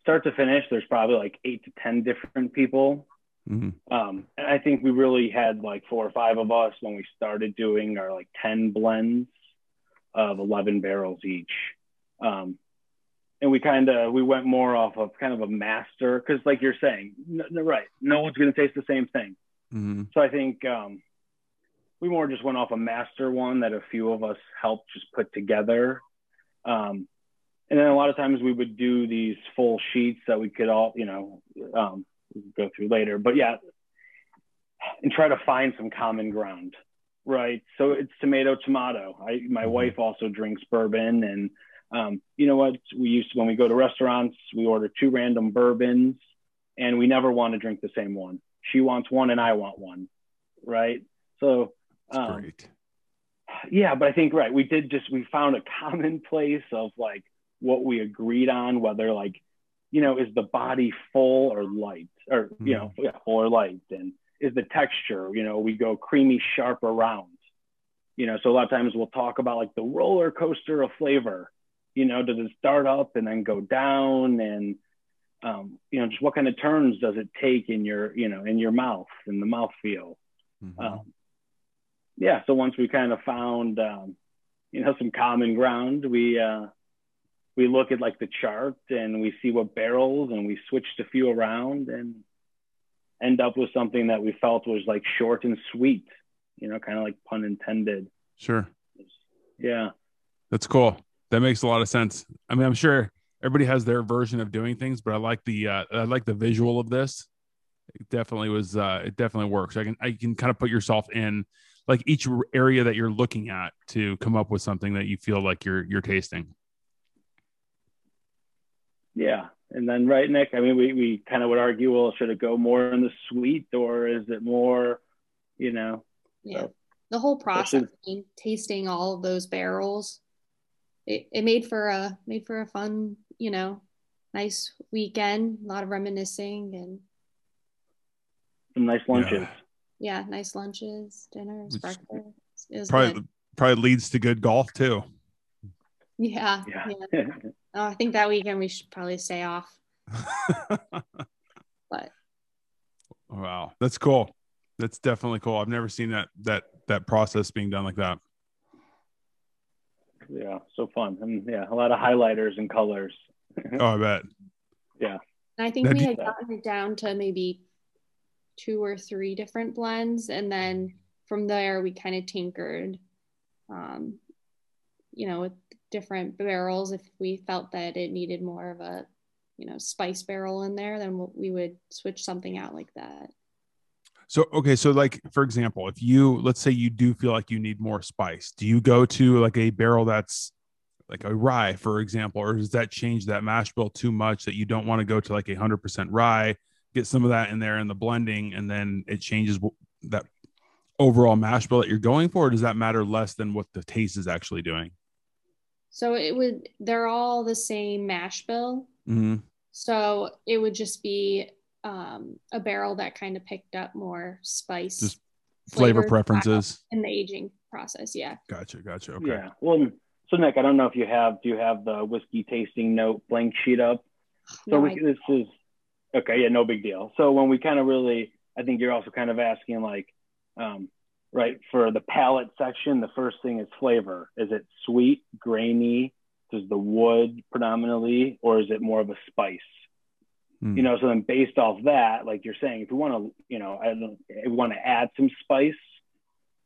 start to finish. There's probably like eight to 10 different people. Mhm. Um, and I think we really had like four or five of us when we started doing our like 10 blends of 11 barrels each. Um, and we kind of we went more off of kind of a master because like you're saying no, no, right no one's going to taste the same thing. Mhm. so i think um, we more just went off a master one that a few of us helped just put together. Um, and then a lot of times we would do these full sheets that we could all you know um, go through later. But yeah and try to find some common ground right? So it's tomato tomato. I my Mhm. wife also drinks bourbon and um, you know what we used to when we go to restaurants we order two random bourbons and we never want to drink the same one. She wants one and I want one, right? So, um, great. Yeah, but I think right, we did just we found a common place of like what we agreed on, whether like, you know, is the body full or light, or mm-hmm. you know, mm-hmm. yeah, full or light, and is the texture, you know, we go creamy, sharp, around. You know, so a lot of times we'll talk about like the roller coaster of flavor. You know, does it start up and then go down and um, you know, just what kind of turns does it take in your, you know, in your mouth in the mouth feel. Mm-hmm. Um, yeah. So once we kind of found, um, you know, some common ground, we, uh, we look at like the chart and we see what barrels and we switched a few around and end up with something that we felt was like short and sweet, you know, kind of like pun intended. Sure. Yeah. That's cool. That makes a lot of sense. I mean, I'm sure everybody has their version of doing things, but I like the uh, I like the visual of this. It definitely was uh, it definitely works. I can I can kind of put yourself in like each area that you're looking at to come up with something that you feel like you're you're tasting. Yeah. And then right, Nick, I mean we, we kind of would argue, well, should it go more in the sweet or is it more, you know? Yeah. So, the whole process, tasting all of those barrels, it, it made for a made for a fun you know, nice weekend, a lot of reminiscing and some nice lunches. Yeah, yeah nice lunches, dinners, Which breakfast. Probably good. probably leads to good golf too. Yeah. Yeah. yeah. oh, I think that weekend we should probably stay off. but wow, that's cool. That's definitely cool. I've never seen that that that process being done like that. Yeah, so fun. And yeah, a lot of highlighters and colors oh, I bet. Yeah. I think That'd we had gotten it down to maybe two or three different blends. And then from there, we kind of tinkered, um, you know, with different barrels. If we felt that it needed more of a, you know, spice barrel in there, then we would switch something out like that. So, okay. So, like, for example, if you, let's say you do feel like you need more spice, do you go to like a barrel that's like a rye, for example, or does that change that mash bill too much that you don't want to go to like a hundred percent rye, get some of that in there in the blending, and then it changes that overall mash bill that you're going for? does that matter less than what the taste is actually doing? So it would, they're all the same mash bill. Mm-hmm. So it would just be um, a barrel that kind of picked up more spice, just flavor preferences in the aging process. Yeah. Gotcha. Gotcha. Okay. Yeah. Well, so Nick, I don't know if you have, do you have the whiskey tasting note blank sheet up? So no, we, this is, okay. Yeah, no big deal. So when we kind of really, I think you're also kind of asking like, um, right, for the palate section, the first thing is flavor. Is it sweet, grainy? Does the wood predominantly, or is it more of a spice? Mm. You know, so then based off that, like you're saying, if we want to, you know, I want to add some spice,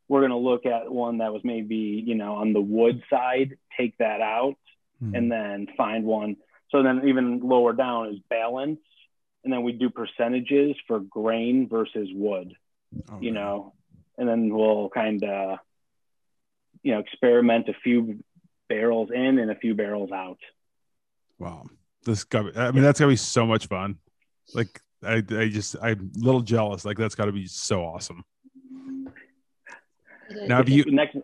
we're going to look at one that was maybe you know on the wood side take that out mm. and then find one so then even lower down is balance and then we do percentages for grain versus wood okay. you know and then we'll kind of you know experiment a few barrels in and a few barrels out wow this got i mean that's gonna be so much fun like i i just i'm a little jealous like that's got to be so awesome now, have you next?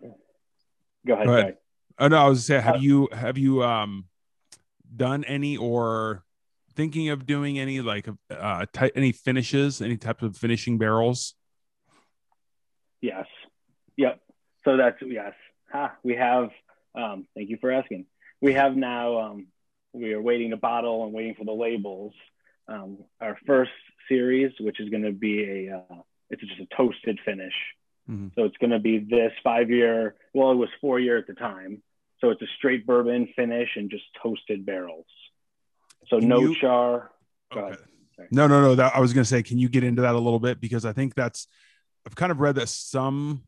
Go ahead. Go ahead. Oh no, I was say, have uh, you have you um done any or thinking of doing any like uh ty- any finishes, any types of finishing barrels? Yes. Yep. So that's yes. Ha, we have. Um, thank you for asking. We have now. Um, we are waiting to bottle and waiting for the labels. Um, our first series, which is going to be a, uh, it's just a toasted finish. Mm-hmm. So it's going to be this five year, well, it was four year at the time. So it's a straight bourbon finish and just toasted barrels. So can no you, char. Okay. No, no, no. That I was going to say, can you get into that a little bit? Because I think that's, I've kind of read that some,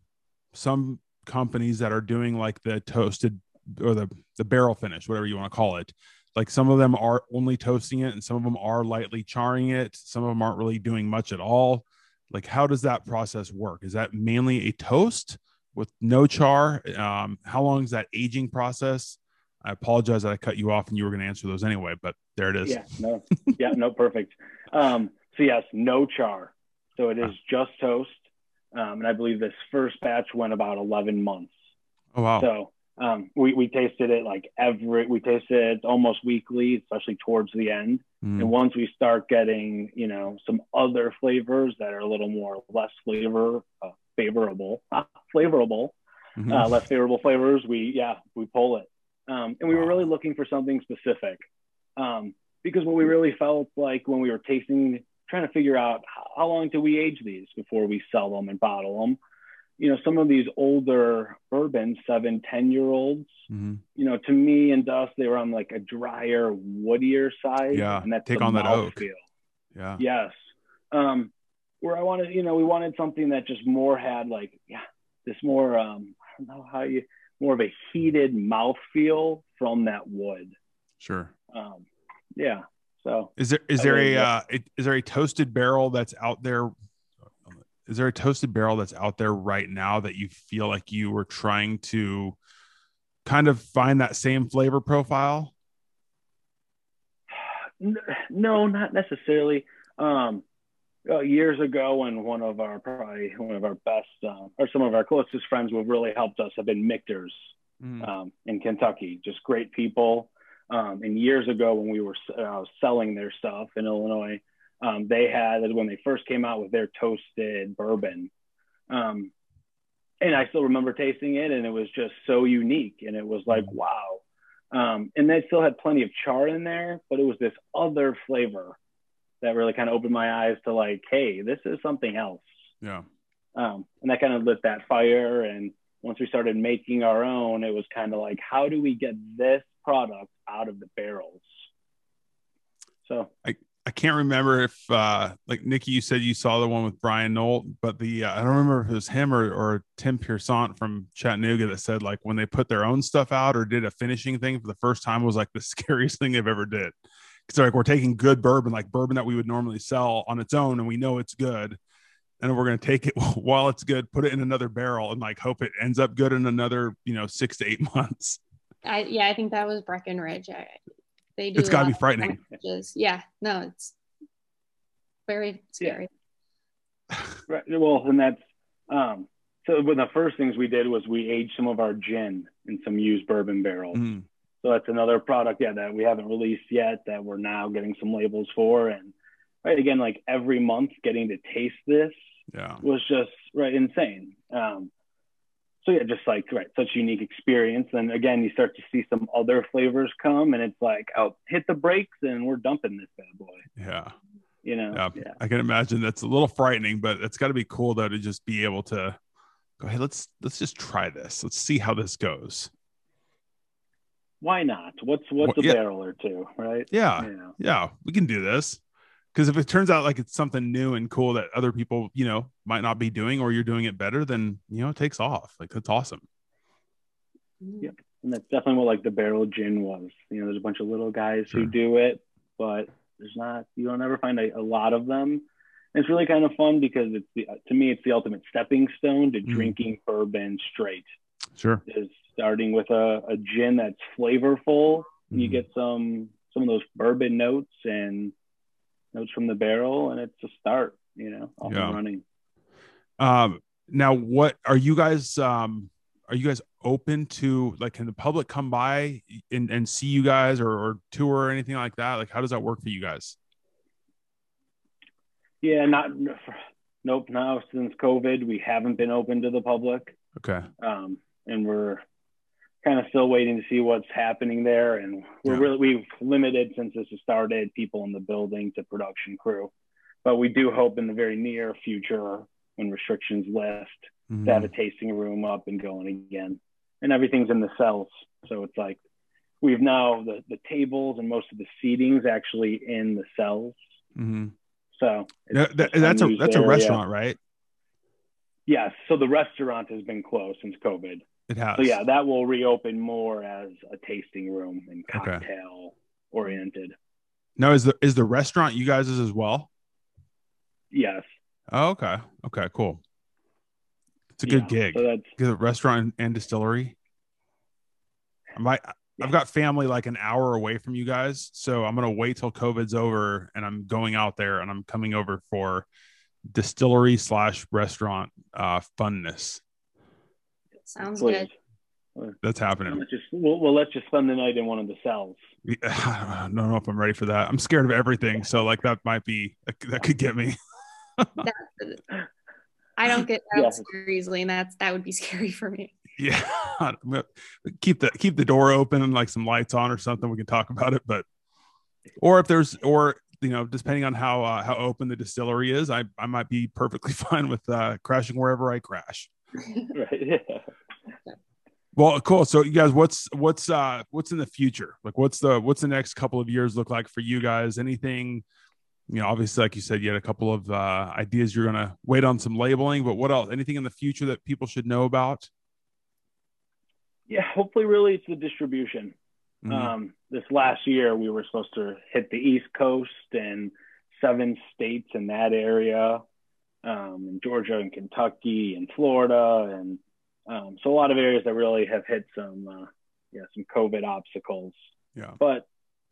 some companies that are doing like the toasted or the, the barrel finish, whatever you want to call it. Like some of them are only toasting it and some of them are lightly charring it. Some of them aren't really doing much at all like how does that process work is that mainly a toast with no char um, how long is that aging process i apologize that i cut you off and you were going to answer those anyway but there it is yeah no yeah no perfect um, so yes, no char. So it is just toast. Um, and I believe this first batch went about 11 months. Oh wow. So um, we, we tasted it like every, we tasted it almost weekly, especially towards the end. Mm. And once we start getting, you know, some other flavors that are a little more less flavor uh, favorable, flavorable, Mhm. uh, less favorable flavors, we yeah, we pull it. Um, and we were really looking for something specific um, because what we really felt like when we were tasting, trying to figure out how, how long do we age these before we sell them and bottle them. You know, some of these older bourbons, seven, 10 year olds, Mhm. you know, to me and Dust, they were on like a drier, woodier side. Yeah, and that's take on that oak. feel. Yeah. Yes. Um, where I wanted, you know, we wanted something that just more had like, yeah, this more, um, I don't know how you, more of a heated mouth feel from that wood. Sure. Um, yeah. So Is there is there a uh, is there a toasted barrel that's out there? Is there a toasted barrel that's out there right now that you feel like you were trying to kind of find that same flavor profile? No, not necessarily. Um, uh, years ago, when one of our probably one of our best um, or some of our closest friends who have really helped us have been Michter's Mm. um, in Kentucky. Just great people. Um, and years ago, when we were uh, selling their stuff in Illinois, um, they had when they first came out with their toasted bourbon. Um, and I still remember tasting it, and it was just so unique. And it was like, wow. Um, and they still had plenty of char in there, but it was this other flavor that really kind of opened my eyes to like, hey, this is something else. Yeah. Um, and that kind of lit that fire. And once we started making our own, it was kind of like, how do we get this product out of the barrels? So I can't remember if uh like Nicki, you said you saw the one with Bryan Nolt, but the uh, I don't remember if it was him or or Tim Piersant from Chattanooga that said like when they put their own stuff out or did a finishing thing for the first time was like the scariest thing they've ever did. Because they're like we're taking good bourbon, like bourbon that we would normally sell on its own, and we know it's good, and we're gonna take it while it's good, put it in another barrel, and like hope it ends up good in another you know six to eight months. I yeah, I think that was Breckenridge. I, they do. It's got to be frightening. packages. Yeah, no, it's very scary. Right. Well, and that's um, so. One of the first things we did was we aged some of our gin in some used bourbon barrels. Mm. So that's another product, yeah, that we haven't released yet that we're now getting some labels for. And right again, like every month, getting to taste this Yeah. was just right insane. Um, so yeah, just like right, such a unique experience. And again, you start to see some other flavors come, and it's like, oh, hit the brakes, and we're dumping this bad boy. Yeah. You know? yeah, yeah. I can imagine that's a little frightening, but it's got to be cool though to just be able to go. Hey, let's let's just try this. Let's see how this goes. Why not? What's what's Well, a yeah. barrel or two, right? Yeah, know? yeah, we can do this. Because if it turns out like it's something new and cool that other people, you know, might not be doing, or you're doing it better, then you know it takes off. Like that's awesome. Yeah. And that's definitely what like the barrel gin was. You know, there's a bunch of little guys Sure. who do it, but there's not you don't ever find a, a lot of them. And it's really kind of fun because it's the to me it's the ultimate stepping stone to Mhm. drinking bourbon straight. Sure. Is starting with a, a gin that's flavorful. and You get some some of those bourbon notes and notes from the barrel, and it's a start. You know, off Yeah. and running. Um, now, what are you guys? Um, are you guys open to like? Can the public come by and, and see you guys or, or tour or anything like that? Like, how does that work for you guys? Yeah, not nope. Now since COVID, we haven't been open to the public. Okay. um, and we're kind of still waiting to see what's happening there. And we're Yeah. really we've limited since this has started people in the building to production crew, but we do hope in the very near future when restrictions lift Mhm. to have a tasting room up and going again. And everything's in the cells, so it's like we've now the the tables and most of the seating's actually in the cells. Mm-hmm. So it's Yeah, that- that's a that's a restaurant, right? Yes. So the restaurant has been closed since COVID. It has. So yeah, that will reopen more as a tasting room and Okay. cocktail oriented. Now, is the is the restaurant you guys' as well? Yes. Oh, okay. Okay. Cool. It's a good Yeah. gig. So that's Good restaurant and distillery. I might I've got family like an hour away from you guys, so I'm gonna wait till COVID's over and I'm going out there and I'm coming over for distillery slash restaurant uh, funness. Sounds Please. good. That's happening. Let's just we'll, we'll let's just spend the night in one of the cells. I don't know if I'm ready for that. I'm scared of everything, so like that might be that could get me. I don't get out yeah. scared easily, and that's that would be scary for me. Yeah, keep the keep the door open and like some lights on or something. We can talk about it, but or if there's or you know depending on how uh, how open the distillery is, I I might be perfectly fine with uh, crashing wherever I crash. right. Yeah. Well, cool. So you guys, what's what's uh what's in the future? Like what's the what's the next couple of years look like for you guys? Anything, you know, obviously like you said, you had a couple of uh ideas you're gonna wait on some labeling, but what else? Anything in the future that people should know about? Yeah, hopefully really it's the distribution. Mm-hmm. Um this last year we were supposed to hit the East Coast and seven states in that area. Um, in Georgia and Kentucky and Florida and um, so a lot of areas that really have hit some, uh, yeah, some COVID obstacles. Yeah. But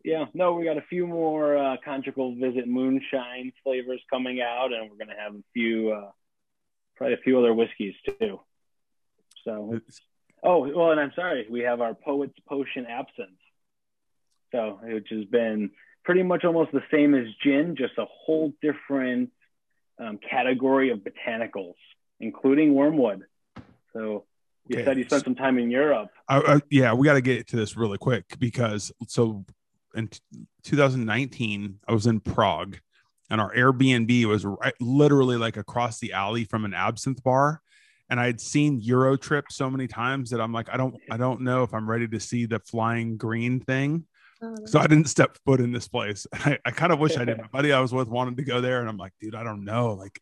yeah, no, we got a few more uh, conjugal visit moonshine flavors coming out, and we're gonna have a few, uh, probably a few other whiskeys too. So, oh well, and I'm sorry, we have our Poet's Potion Absinthe. So, which has been pretty much almost the same as gin, just a whole different um, category of botanicals, including wormwood. So you okay. said you spent some time in Europe. I, I, yeah, we got to get to this really quick because so in 2019 I was in Prague, and our Airbnb was right, literally like across the alley from an absinthe bar. And I had seen Euro Trip so many times that I'm like, I don't, I don't know if I'm ready to see the flying green thing. Oh, so I didn't step foot in this place. I, I kind of wish I did. My buddy I was with wanted to go there, and I'm like, dude, I don't know. Like,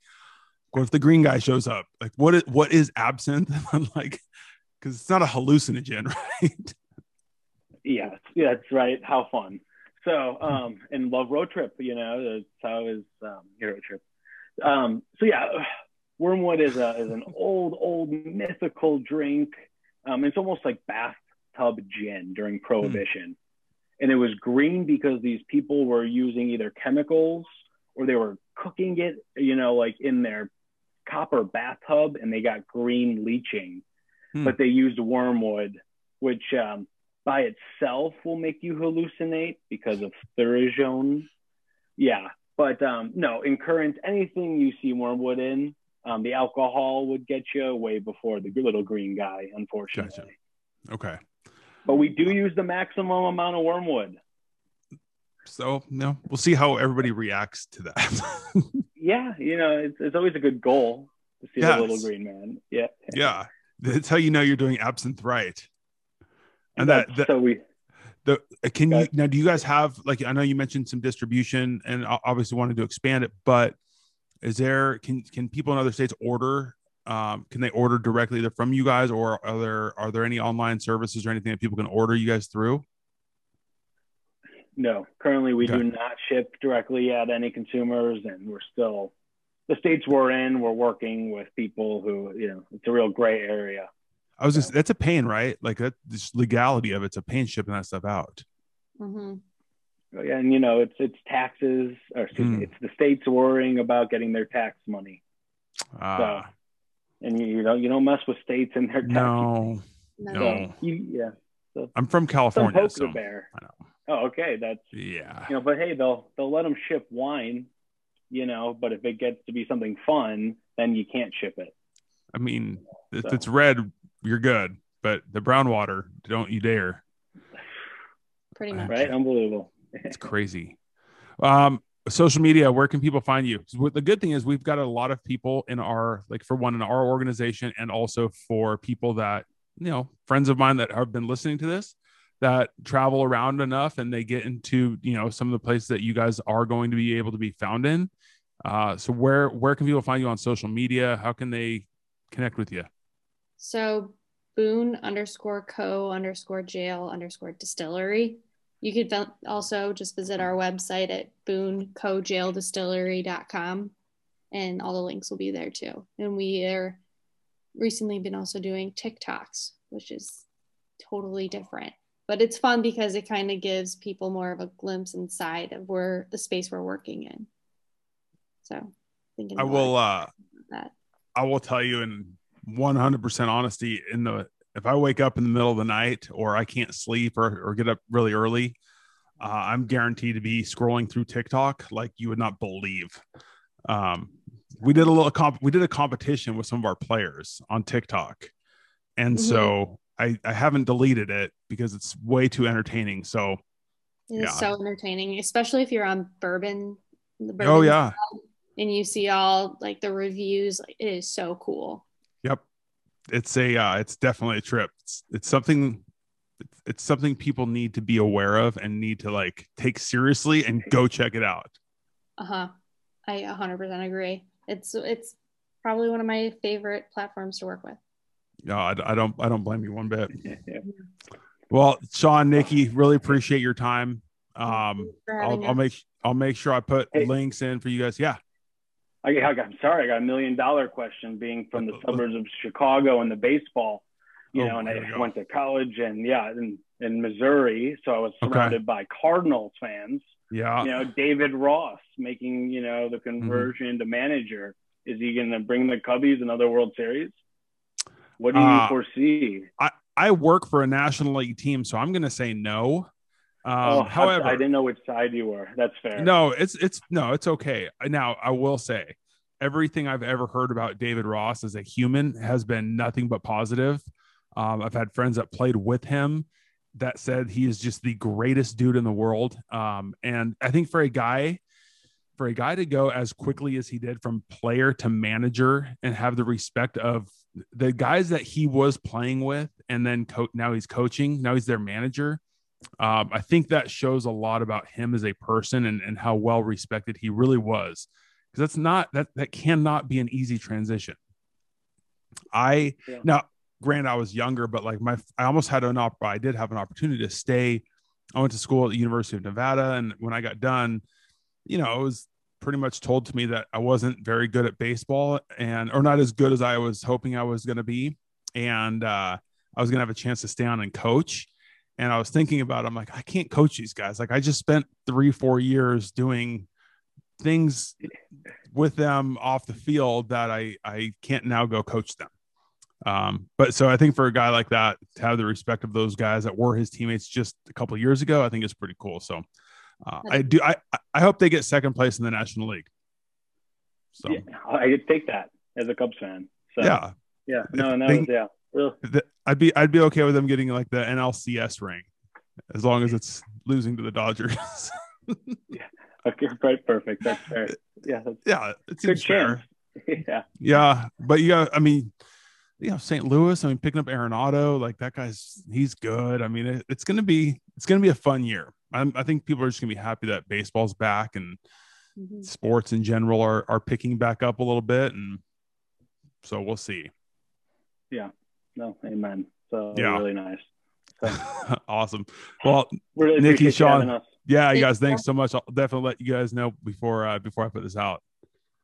or if the green guy shows up? Like what is what is absinthe? I'm like because it's not a hallucinogen right? Yes, yeah that's right. How fun. So um and love road trip you know that's how is um hero trip. Um so yeah wormwood is a is an old old mythical drink. Um it's almost like bathtub gin during prohibition. Mm. and it was green because these people were using either chemicals or they were cooking it, you know, like in their copper bathtub and they got green leaching, hmm. but they used wormwood, which um, by itself will make you hallucinate because of thujones. Yeah, but um, no, in current, anything you see wormwood in, um, the alcohol would get you way before the little green guy, unfortunately. Gotcha. Okay. But we do use the maximum amount of wormwood. So, no, we'll see how everybody reacts to that. yeah, you know, it's, it's always a good goal to see yes. the little green man. Yeah. Yeah. That's how you know you're doing absinthe right. And that, that, so we the can you now do you guys have like I know you mentioned some distribution and obviously wanted to expand it, but is there can can people in other states order um, can they order directly from you guys or are there are there any online services or anything that people can order you guys through? No, currently we okay. do not ship directly at any consumers, and we're still the states we're in. We're working with people who you know it's a real gray area. I was just that's a pain, right? Like that this legality of it's a pain shipping that stuff out. Mm-hmm. Yeah, and you know it's it's taxes, or excuse mm. me, it's the states worrying about getting their tax money. Ah. So, and you, you know you don't mess with states and their tax. No, no. So you, yeah. So I'm from California, so bear. I know. Oh, okay. That's yeah. You know, but hey, they'll they'll let them ship wine, you know. But if it gets to be something fun, then you can't ship it. I mean, if so. it's red, you're good. But the brown water, don't you dare. Pretty much. Right? Unbelievable. it's crazy. Um, social media, where can people find you? The good thing is we've got a lot of people in our like for one in our organization and also for people that you know friends of mine that have been listening to this that travel around enough and they get into you know some of the places that you guys are going to be able to be found in. Uh, so where where can people find you on social media? How can they connect with you? So boone underscore co underscore jail underscore distillery. You could also just visit our website at boonecojaildistillery.com and all the links will be there too. And we are recently been also doing tiktoks which is totally different but it's fun because it kind of gives people more of a glimpse inside of where the space we're working in. So thinking I will uh that. I will tell you in 100% honesty in the if I wake up in the middle of the night or I can't sleep or, or get up really early, uh, I'm guaranteed to be scrolling through TikTok like you would not believe. Um, we did a little comp, we did a competition with some of our players on TikTok, and Mhm. so I I haven't deleted it because it's way too entertaining. So It is Yeah. so entertaining, especially if you're on bourbon. the oh Bourbon yeah, and you see all like the reviews like, it is so cool Yep. It's a uh, it's definitely a trip. It's it's something it's, it's something people need to be aware of and need to like take seriously and go check it out. uh-huh i 100% agree it's it's probably one of my favorite platforms to work with No, I, I don't I don't blame you one bit. Well, Sean, Nicki, really appreciate your time. Um I'll, I'll make I'll make sure I put Hey. links in for you guys. Yeah. I, I got, I'm sorry, I got a million dollar question being from the suburbs of Chicago and the baseball, you Oh, know, and I go. went to college and yeah, in, in Missouri. So I was Okay. surrounded by Cardinals fans, Yeah. you know, David Ross making, you know, the Mm-hmm. conversion to manager. Is he going to bring the Cubbies another World Series? What do you Uh, foresee? I I work for a national league team, so I'm gonna say no. Um, oh, however, I didn't know which side you were. That's fair. No, it's it's no, it's okay. Now, I will say everything I've ever heard about David Ross as a human has been nothing but positive. Um, I've had friends that played with him that said he is just the greatest dude in the world. Um, and I think for a guy, for a guy to go as quickly as he did from player to manager and have the respect of the guys that he was playing with, and then co- now he's coaching, now he's their manager. Um, I think that shows a lot about him as a person and, and how well respected he really was. Because that's not that that cannot be an easy transition. I Yeah. now grant I was younger, but like my I almost had an op I did have an opportunity to stay. I went to school at the University of Nevada, and when I got done, you know, it was pretty much told to me that I wasn't very good at baseball and or not as good as I was hoping I was going to be, and uh, I was going to have a chance to stay on and coach. And I was thinking about, I'm like, I can't coach these guys. Like I just spent three, four years doing things with them off the field that I I can't now go coach them. Um, but so I think for a guy like that to have the respect of those guys that were his teammates just a couple years ago, I think is pretty cool. So uh, I do I I hope they get second place in the National League. So Yeah, I take that as a Cubs fan. So yeah, yeah, no, no, They- yeah. Well, I'd be I'd be okay with them getting like the NLCS ring as long as it's losing to the Dodgers. Okay, right, perfect. That's fair. Yeah, that's yeah, it good seems fair. Yeah, Yeah, but you got, I mean, you know, St. Louis. I mean, picking up Arenado, like that guy's, he's good. I mean, it, it's gonna be, it's gonna be a fun year. I'm, I think people are just gonna be happy that baseball's back and Mhm. sports in general are are picking back up a little bit, and so we'll see. Yeah. No, amen. So Yeah. really nice. So awesome. Well, really Nicki, Sean. yeah, you guys, thanks so much. I'll definitely let you guys know before uh, before I put this out.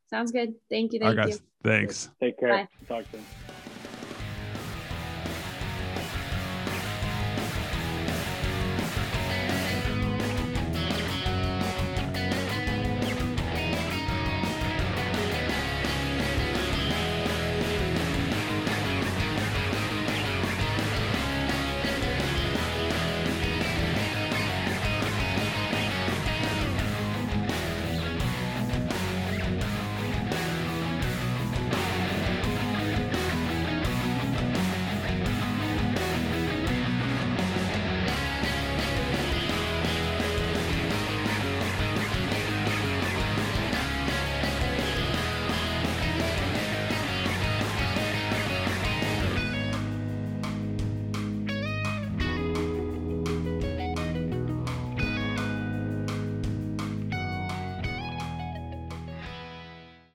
sounds good thank you All thank right, you guys, thanks. Take care. Bye. Talk soon.